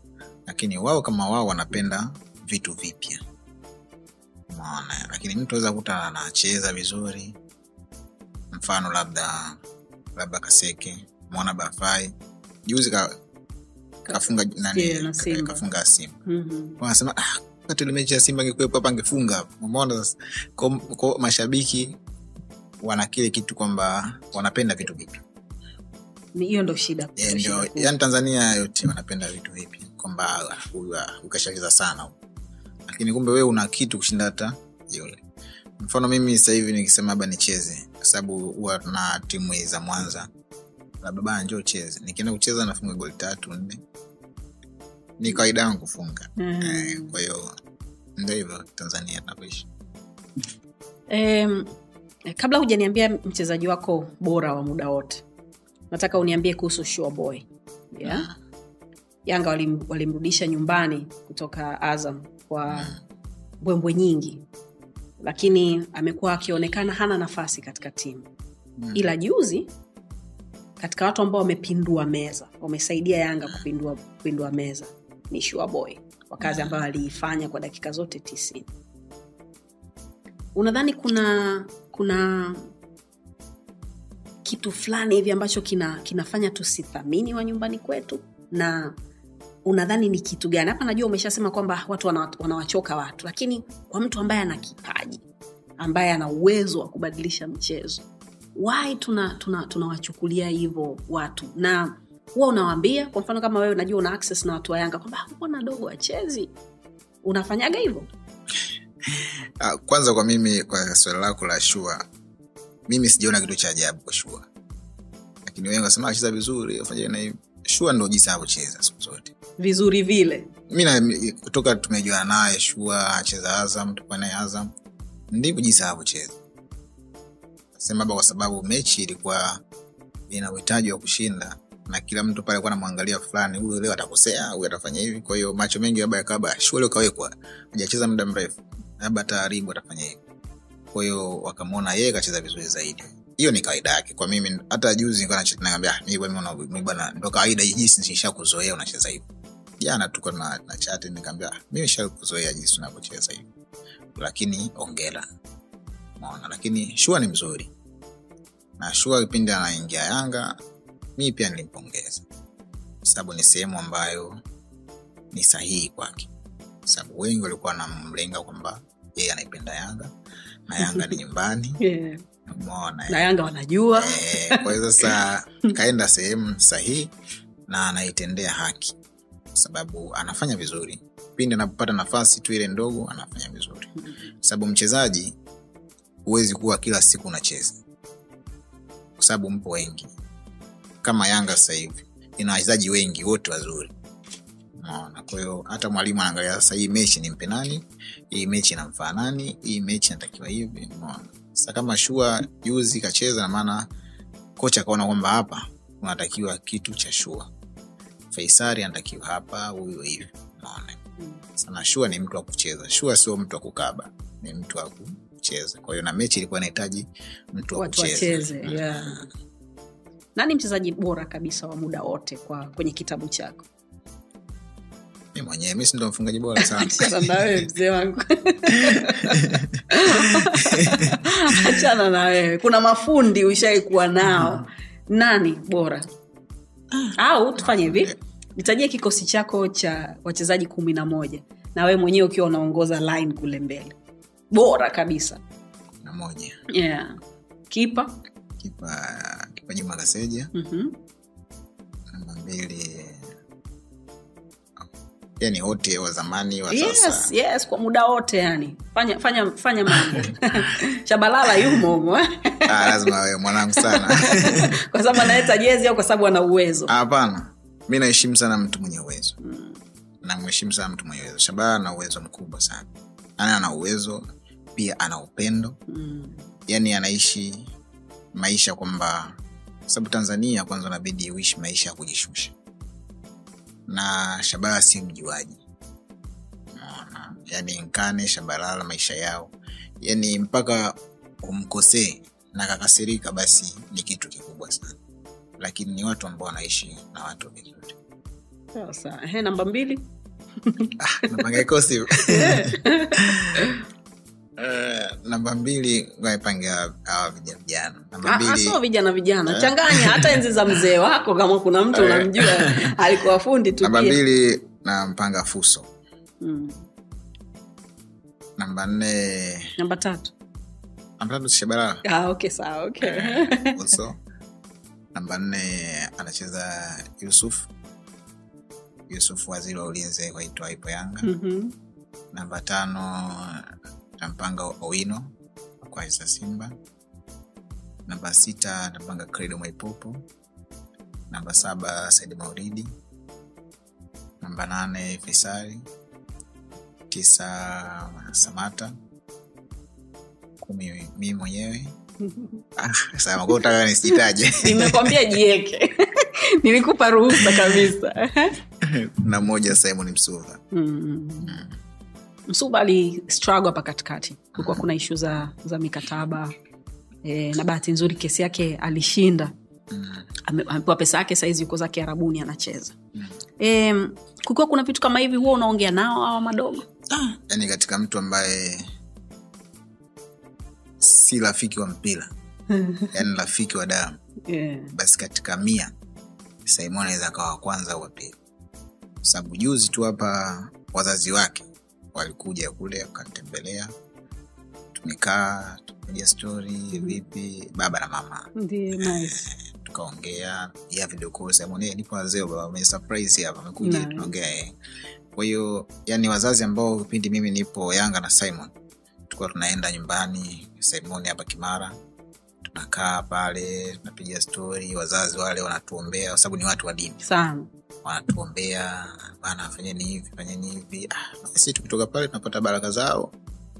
lakini wao kama wao wanapenda vitu vipya umeona lakini mtu aweza kuta anacheza vizuri. Mfano labda labda kaseke mwana bafai juzi ka, kafunga nani? Kafunga simba. Mm-hmm. wanasema ah, wakati ile mechi ya simba angekuwepo hapa angefunga. Umeona sasa kwa, mashabiki wana kile kitu kwamba wanapenda vitu vipya hiyo ndo shida yeah, ndio yani tanzania yote wanapenda vitu vipi? Kwamba ukashacheza sana. Lakini kumbe wewe una kitu kushinda hata yule. Mfano mimi sasa hivi nikisema labda nicheze kwa sababu huwa na timu za mwanza. Labda bana njoo cheze nikienda kucheza nafunga goli tatu nne. Ni kawaida yangu kufunga. Mm. eh, kwa hiyo ndio hivyo tanzania tunavyoishi um, kabla hujaniambia mchezaji wako bora wa muda wote nataka uniambie kuhusu sure boy. Yeah? yanga walim- walimrudisha nyumbani kutoka azam kwa mbwembwe nyingi lakini amekuwa akionekana hana nafasi katika timu. Ila juzi katika watu ambao wamepindua meza wamesaidia yanga kupindua, kupindua meza ni shuaboy boy kwa kazi ambayo aliifanya kwa dakika zote tisini. Unadhani kuna kuna kitu fulani hivi ambacho kina, kinafanya tusithamini wa nyumbani kwetu? Na unadhani ni kitu gani? Hapa najua umeshasema kwamba watu wanawachoka watu lakini kwa mtu ambaye ana kipaji ambaye ana uwezo wa kubadilisha mchezo why tuna tuna tunawachukulia hivyo watu? Na huwa unawaambia kwa mfano kama wewe najua una access na watu wa kwamba "Ah, mbona dogo wachezi unafanyaga hivyo? (laughs) Ah, kwanza kwa mimi kwa swali lako la shua mimi sijaona kitu cha ajabu kwa shua. Lakini wengi wasema acheza vizuri afanya na hivi shua ndo jinsi anavyocheza siku zote. Vizuri vile. Mi kutoka tumejua naye shua acheza azam tukuwa naye azam ndivyo jinsi anavyocheza. Sema labda kwa sababu mechi ilikuwa ina uhitaji wa kushinda na kila mtu pale alikuwa anamwangalia fulani huyu leo atakosea huyu atafanya hivi. Kwa hiyo macho mengi labda yakaba shua leo kawekwa hajacheza muda mrefu labda ataharibu atafanya hivi. Kwa hiyo wakamwona yeye kacheza vizuri zaidi hiyo ni kawaida yake. Kwa mimi hata juzi naambia "Ah, mimi bwana ndo kawaida jinsi nishakuzoea unacheza hivo jana tuko na, na chati nikaambia "Ah, mimi nishakuzoea jinsi unavyocheza hivo lakini ongera maona lakini shua ni mzuri. Na shua kipindi anaingia yanga mii pia nilimpongeza. Sababu ni sehemu ambayo ni sahihi kwake. Sababu wengi walikuwa wanamlenga kwamba yeye anaipenda yanga na yanga ni nyumbani. (laughs) Yeah. Umeona na yanga wanajua. Eh, kwa hiyo sasa (laughs) kaenda sehemu sahihi na anaitendea haki kwa sababu anafanya vizuri. Pindi anapopata nafasi tu ile ndogo anafanya vizuri. Kwa sababu mchezaji huwezi kuwa kila siku unacheza. Kwa sababu mpo wengi. Kama yanga sasa hivi ina wachezaji wengi wote wazuri. Naona kwa hiyo hata mwalimu anaangalia sasa hii mechi nimpe nani? Hii mechi inamfaa nani? Hii mechi inatakiwa hivi. Unaona sasa kama shua juzi kacheza na maana kocha akaona kwamba hapa unatakiwa kitu cha shua. Faisari anatakiwa hapa huyo hivi unaona? Sana shua ni mtu wa kucheza. Shua sio mtu wa kukaba ni mtu wa kucheza. Kwa hiyo na mechi ilikuwa inahitaji mtu wa kucheza. yeah. nani mchezaji bora kabisa wa muda wote kwa kwenye kitabu chako mwenyewe mi sindo mfungaji bora sana. (laughs) Achana na wewe mzee wangu. (laughs) Achana na wewe. Kuna mafundi ushaikuwa nao. Nani bora? Au tufanye hivi. Nitajie kikosi chako cha wachezaji kumi na moja. Na wewe mwenyewe ukiwa unaongoza line kule mbele. Bora kabisa. Na moja. Yeah. kipa? Kipa kipa juma kaseja. Mm-hmm. namba mbili yani wote wa zamani wa yes, sasa. yes kwa muda wote yani fanya fanya fanya mambo. (laughs) Shabalala yumo humo. Ah, lazima wewe mwanangu sana. (laughs) Kwa sababu analeta jezi au kwa sababu ana uwezo? Hapana. Mi naheshimu sana mtu mwenye uwezo. Namheshimu sana mtu mwenye uwezo. Shabalala ana uwezo mkubwa sana. Ana ana uwezo pia ana upendo. Mm. yani anaishi maisha kwamba kwa sababu tanzania kwanza unabidi uishi maisha ya kujishusha na shabara si mjuaji. Unaona? yani nkane shabalala maisha yao. Yani mpaka umkosee na kakasirika basi ni kitu kikubwa sana. Lakini ni watu ambao wanaishi na watu vizuri. Namba mbili. Ah, (laughs) Eh, namba mbili ngaipange hawa vijana vijana. Namba Ah, ah, mbili. sio vijana vijana. Changanya hata enzi za mzee (laughs) wako kama kuna mtu unamjua (laughs) alikuwa fundi tu namba mbili nampanga fuso. Mm. namba nne. Namba tatu. Namba tatu shabalala ah, okay sawa okay. (laughs) Fuso. Namba nne anacheza yusuf. Yusuf waziri wa ulinzi waitwa ipo yanga. Mhm. namba tano tampanga owino kwa isa simba. Namba sita tampanga credo mwaipopo namba saba saidi mauridi namba nane fisari. Tisa samata. Kumi mii mwenyewe. (laughs) Ah, utaka nisijitaje. (laughs) Nimekwambia jieke (laughs) nilikupa ruhusa kabisa. Na moja simon msuva. Mm. Msuba ali struggle hapa katikati. Kulikuwa kuna ishu za, za mikataba. E, na bahati nzuri kesi yake alishinda. Amepewa pesa yake saizi yuko zake arabuni anacheza. E, kukiwa kuna vitu kama hivi huwa unaongea nao awa madogo? Yani katika mtu ambaye si rafiki wa mpira yani rafiki wa damu yeah. basi katika mia simon anaweza akawa wa kwanza au wapili sababu juzi tu hapa wazazi wake walikuja kule wakatembelea tumekaa tukapiga stori vipi baba na mama Ndiyo, nice. (laughs) tukaongea ya video call Simon eh, nipo wazee hapa amekuja Nice. tunaongea eh. kwa hiyo yani wazazi ambao kipindi mimi nipo Yanga na Simon tulikuwa tunaenda nyumbani Simon hapa Kimara tunakaa pale tunapiga stori wazazi wale wanatuombea kwa sababu ni watu wa dini sana wanatuombea bana fanyeni hivi fanyeni hivi. Ah, basi tukitoka pale tunapata baraka zao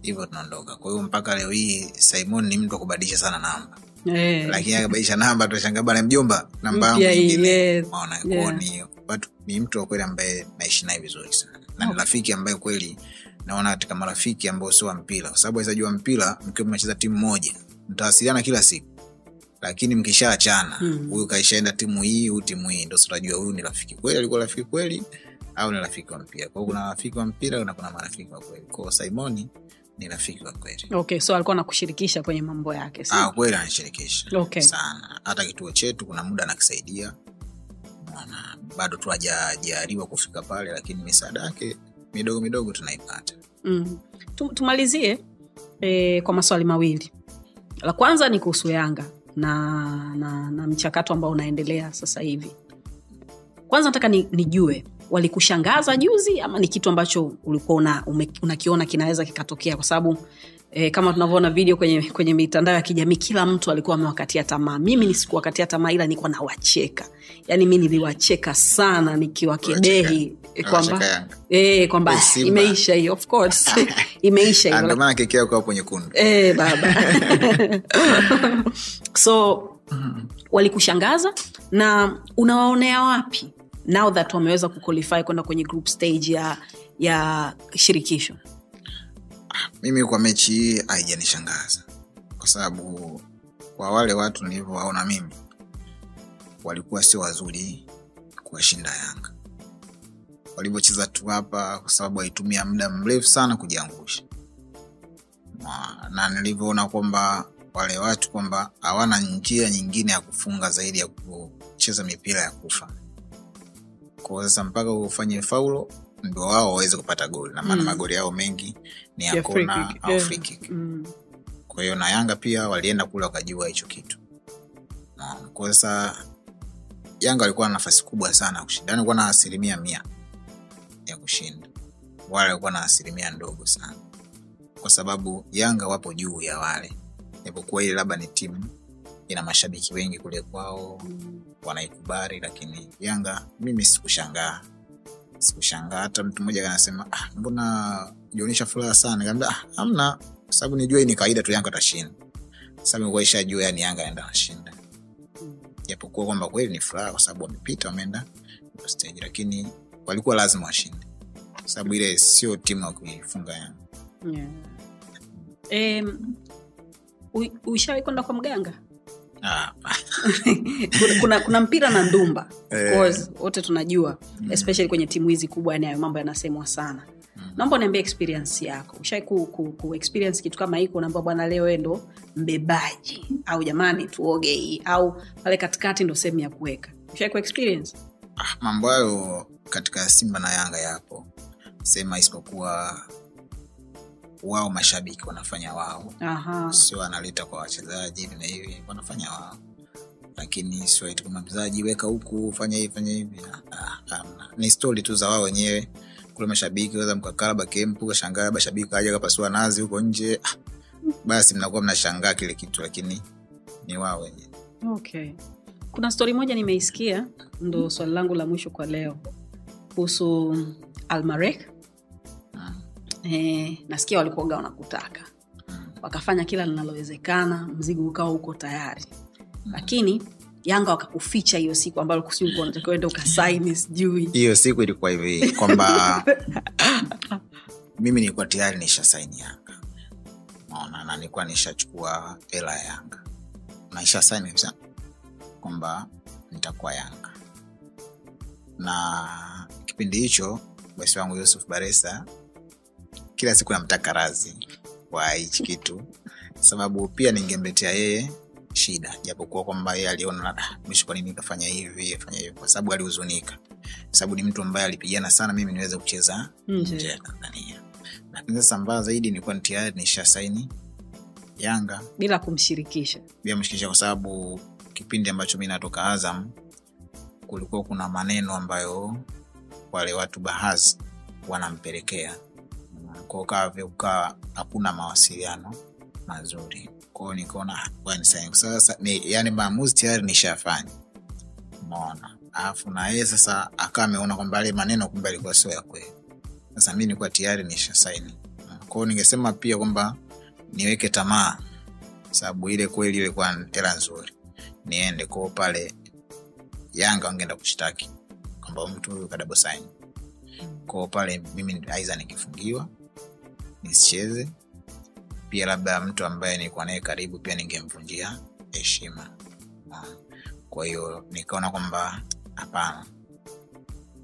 hivyo tunaondoka. Kwa hiyo mpaka leo hii Simon ni mtu wa kubadilisha sana namba. Eh, lakini akabadilisha namba tunashangaa bana mjomba namba yangu nyingine. Unaona, kwao ni watu ni mtu wa kweli ambaye naishi naye vizuri sana. Na ni rafiki ambaye kweli naona katika marafiki ambao sio wa mpira. Kwa sababu wachezaji wa mpira mkiwa mnacheza timu moja mtawasiliana kila siku lakini mkishaachana Mm. huyu kaishaenda timu hii huyu timu hii. Ndo utajua huyu ni rafiki kweli alikuwa rafiki kweli au ni rafiki wa mpira. Kwao kuna rafiki wa mpira na kuna marafiki wa kweli. Kwao simoni ni rafiki wa kweli. Okay so alikuwa anakushirikisha kwenye mambo yake si? Ah, kweli anashirikisha Okay. sana. Hata kituo chetu kuna muda anakisaidia. Unaona, bado tu hajajaliwa kufika pale lakini misaada yake midogo midogo tunaipata. Mm. Tumalizie e, kwa maswali mawili. La kwanza ni kuhusu yanga na, na, na mchakato ambao unaendelea sasa hivi. Kwanza nataka ni, nijue walikushangaza juzi ama ni kitu ambacho ulikuwa una, unakiona kinaweza kikatokea? Kwa sababu E, kama tunavyoona video kwenye, kwenye mitandao ya kijamii kila mtu alikuwa amewakatia tamaa. Mimi nisikuwakatia tamaa ila nilikuwa nawacheka. Yaani mi niliwacheka sana nikiwa kedehi e, kwamba Unawacheka e, kwamba imeisha hiyo of course. (laughs) Imeisha Ah, hiyo. ndio maana keki yako hapo nyekundu. Eh, baba. (laughs) So walikushangaza na unawaonea wapi now that wameweza kuqualify kwenda kwenye group stage ya ya shirikisho? Mimi kwa mechi hii haijanishangaza. Kwa sababu kwa wale watu nilivyowaona mimi walikuwa sio wazuri kuwashinda yanga walivyocheza tu hapa kwa sababu walitumia muda mrefu sana kujiangusha. Na- na nilivyoona kwamba wale watu kwamba hawana njia nyingine ya kufunga zaidi ya kucheza mipira ya kufa. Kwa sasa mpaka ufanye faulo ndio wao waweze kupata goli. Na maana Mm. magoli yao mengi ni ya kona au free kick. Mm. kwa hiyo na yanga pia walienda kule wakajua hicho kitu. Kwa sasa yanga walikuwa na nafasi kubwa sana kushindana, walikuwa na asilimia mia ya kushinda. Wale walikuwa na asilimia ndogo sana. Kwa sababu yanga wapo juu ya wale. Japokuwa ile labda ni timu ina mashabiki wengi kule kwao wanaikubali lakini yanga mimi sikushangaa. Sikushangaa. Hata mtu mmoja anasema ah, mbona jionyesha furaha sana kaambia ah, amna kwa sababu nijua ni kawaida tu yanga atashinda sababu nilikuwa ishajua yani yanga anaenda anashinda japokuwa kwamba kweli ni furaha kwa sababu wamepita wameenda stage lakini walikuwa lazima washinde. Sababu ile sio timu ya kuifunga yanga. Yeah. um, uishawai kwenda kwa mganga? Ah, kuna, kuna, kuna mpira na ndumba. Eh. wote tunajua especially kwenye timu hizi kubwa yani hayo mambo yanasemwa sana. Naomba niambia experience yako. Ushai ku, ku, ku experience kitu kama hiko unaambia bwana leo ndo mbebaji au jamani tuoge hii au pale katikati ndo sehemu ya kuweka. Ushai ku experience? Ah, mambo hayo katika simba na yanga yapo. Sema isipokuwa wao mashabiki wanafanya wao. Sio analeta kwa wachezaji hivi na hivi wanafanya wao. Lakini sio eti kama mchezaji weka huku fanya hivi fanya hivi. Ah, ni stori tu za wao wenyewe. Kule mashabiki weza mkakaa labda kempu kashangaa mashabiki kaja kapasua nazi huko nje. Ah, basi mnakuwa mnashangaa kile kitu lakini ni wao wenyewe. Okay. Kuna stori moja nimeisikia ndo swali langu la mwisho kwa leo kuhusu almarek. Mm, eh, nasikia walikuwaga wanakutaka. Mm, wakafanya kila linalowezekana mzigo ukawa uko tayari. Lakini yanga wakakuficha hiyo siku ambayo kusijui ulikuwa unatakiwa ukasaini sijui. Hiyo siku ilikuwa hivi kwamba (laughs) mimi nilikuwa tayari nisha saini yanga. Naona na nilikuwa nishachukua hela ya yanga. Naisha saini kabisa kwamba nitakuwa yanga. Na kipindi hicho bosi wangu yusuf baresa kila siku namtaka razi kwa hichi kitu sababu pia ningemletea yeye shida japokuwa kwamba yeye aliona "Ah, mwisho kwa nini kafanya hivi fanya hivi kwa sababu alihuzunika. Sababu ni mtu ambaye alipigana sana mimi niweze kucheza Nje. ya tanzania. Lakini sasa mbaya zaidi nilikuwa ni tayari nisha saini yanga. Bila kumshirikisha. Bila mshikisha kwa sababu kipindi ambacho mi natoka azam kulikuwa kuna maneno ambayo wale watu bahazi wanampelekea. Kwao vile hakuna mawasiliano mazuri. Kwao nikaona sasa yani maamuzi tayari nishafanya. Umeona? Alafu na sasa akawa ameona kwamba ale maneno kumbe alikuwa sio ya kweli. Sasa mi nilikuwa tayari nisha saini kwao ningesema pia kwamba niweke tamaa sababu ile kweli ilikuwa hela nzuri. Niende kwao pale yanga wangeenda kushtaki kwamba mtu huyu kadabo saini kwao pale mimi aiza nikifungiwa nisicheze pia labda mtu ambaye nilikuwa naye karibu pia ningemvunjia heshima. Kwa hiyo nikaona kwamba hapana.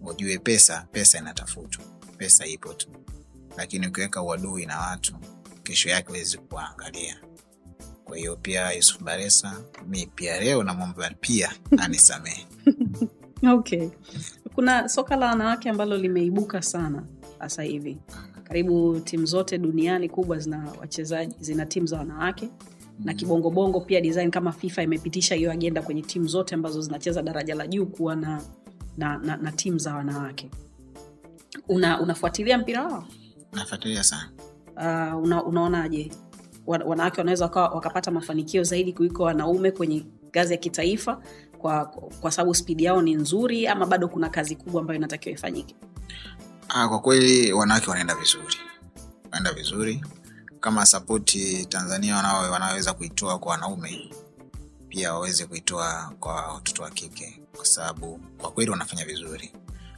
Ujue pesa pesa inatafutwa. Pesa ipo tu. Lakini ukiweka uadui na watu kesho yake huwezi kuwaangalia. Kwa hiyo pia yusuf baresa mi pia leo namwomba pia anisamehe (laughs) okay. Kuna soka la wanawake ambalo limeibuka sana sasa hivi. Karibu timu zote duniani kubwa zina wachezaji zina timu za wanawake na kibongobongo pia design kama fifa imepitisha hiyo agenda kwenye timu zote ambazo zinacheza daraja la juu kuwa na, na, na, na timu za wanawake. Una unafuatilia mpira wao? Nafuatilia sana. Uh, una, unaonaje? Wanawake wanaweza waka, wakapata mafanikio zaidi kuliko wanaume kwenye ngazi ya kitaifa kwa, kwa sababu spidi yao ni nzuri ama bado kuna kazi kubwa ambayo inatakiwa ifanyike? Ah, kwa kweli wanawake wanaenda vizuri. Wanaenda vizuri. Kama sapoti tanzania wanao- wanaweza kuitoa kwa wanaume pia waweze kuitoa kwa watoto wa kike kwa sababu kwa kweli wanafanya vizuri.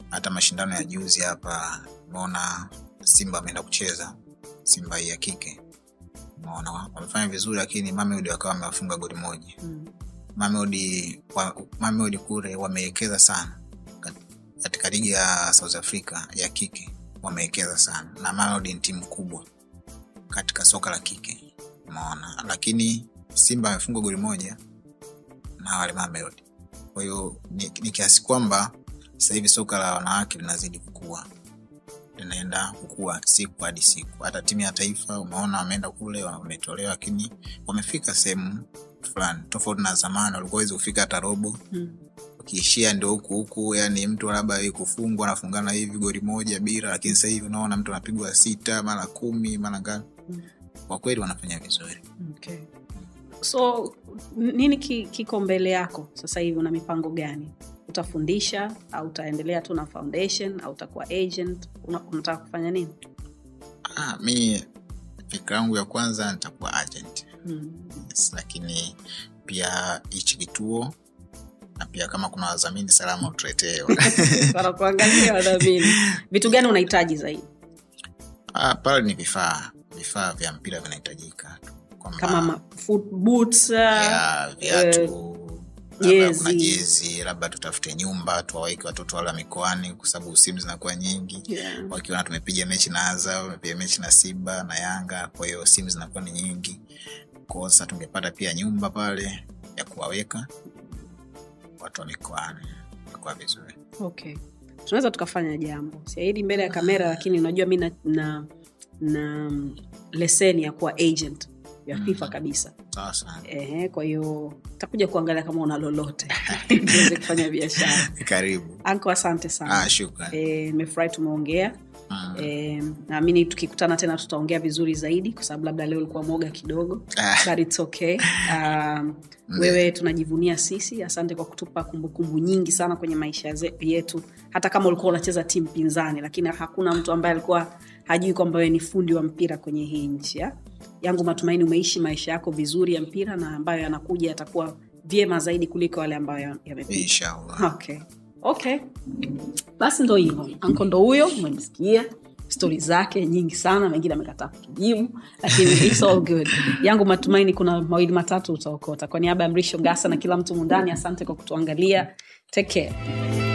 Hata mashindano ya juzi hapa umeona simba ameenda kucheza simba hii ya kike. Umeona wamefanya vizuri lakini mameudi wakawa wamewafunga goli moja. Mm. Mamelodi wa, Mamelodi kule wamewekeza sana katika ligi ya South Africa ya kike wamewekeza sana, na Mamelodi ni timu kubwa katika soka la kike, umeona. Lakini Simba amefungwa goli moja na wale Mamelodi. Kwa hiyo ni, ni kiasi kwamba sasa hivi soka la wanawake linazidi kukua, linaenda kukua siku hadi siku. Hata timu ya taifa umeona wameenda kule wametolewa, lakini wamefika sehemu fulani tofauti na zamani, walikuwa wezi kufika hata robo Mm. ukiishia ndio huku huku, yani mtu labda kufungwa anafungana hivi goli moja bila, lakini sasa hivi unaona mtu anapigwa sita mara kumi mara ngapi. Mm. Kwa kweli wanafanya vizuri. Okay. So nini ki- kiko mbele yako sasa hivi? Una mipango gani? Utafundisha au utaendelea tu na foundation au utakuwa agent? Una- Unataka kufanya nini? Ah, mi fikra yangu ya kwanza nitakuwa agent Mm. yes, lakini pia hichi kituo na pia kama kuna wadhamini salama utuletee. (laughs) Wanakuangalia wadhamini. (laughs) Vitu gani unahitaji zaidi? Ah, pale ni vifaa vifaa vya mpira vinahitajika Kama ma- foot boots, uh, ya viatu labda kuna jezi labda tutafute nyumba tuwaweke watoto wale wa mikoani kwa sababu simu zinakuwa nyingi yeah. wakiona tumepiga mechi na aza tumepiga mechi na Simba na Yanga, kwa hiyo simu zinakuwa ni nyingi. Kwa sasa tungepata pia nyumba pale ya kuwaweka watu wa mikoani, itakuwa vizuri. okay tunaweza tukafanya jambo siahidi mbele ya kamera lakini unajua mi na, na, na leseni ya kuwa agent ya fifa kabisa. Ehe, kwa hiyo takuja kuangalia kama una lolote. (laughs) Tuweze kufanya biashara. Karibu. anko asante sana. Ah. Eh, nimefurahi tumeongea. Mm. E, naamini tukikutana tena tutaongea vizuri zaidi kwa sababu labda leo ulikuwa mwoga kidogo Ah, but it's okay. Um, wewe tunajivunia sisi. Asante kwa kutupa kumbukumbu nyingi sana kwenye maisha yetu. Hata kama ulikuwa unacheza timu pinzani lakini hakuna mtu ambaye alikuwa hajui kwamba wewe ni fundi wa mpira kwenye hii nchi ya? Yangu matumaini umeishi maisha yako vizuri ya mpira na ambayo yanakuja yatakuwa vyema zaidi kuliko yale ambayo yamepita okay. Okay. Basi ndo hivo anko ndo huyo umemsikia. Stori zake nyingi sana mengine amekataa kutujibu lakini it's all good. Yangu matumaini kuna mawili matatu utaokota. Kwa niaba ya mrisho ngasa na kila mtu mundani asante kwa kutuangalia. Take care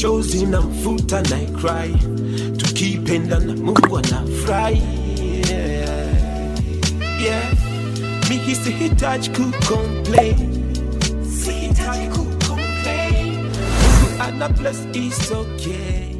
chozi na mfuta na cry tukipenda na mungu anafurahi yeah. yeah. mi sihitaji kucomplain sihitaji kucomplain mungu ana bless is okay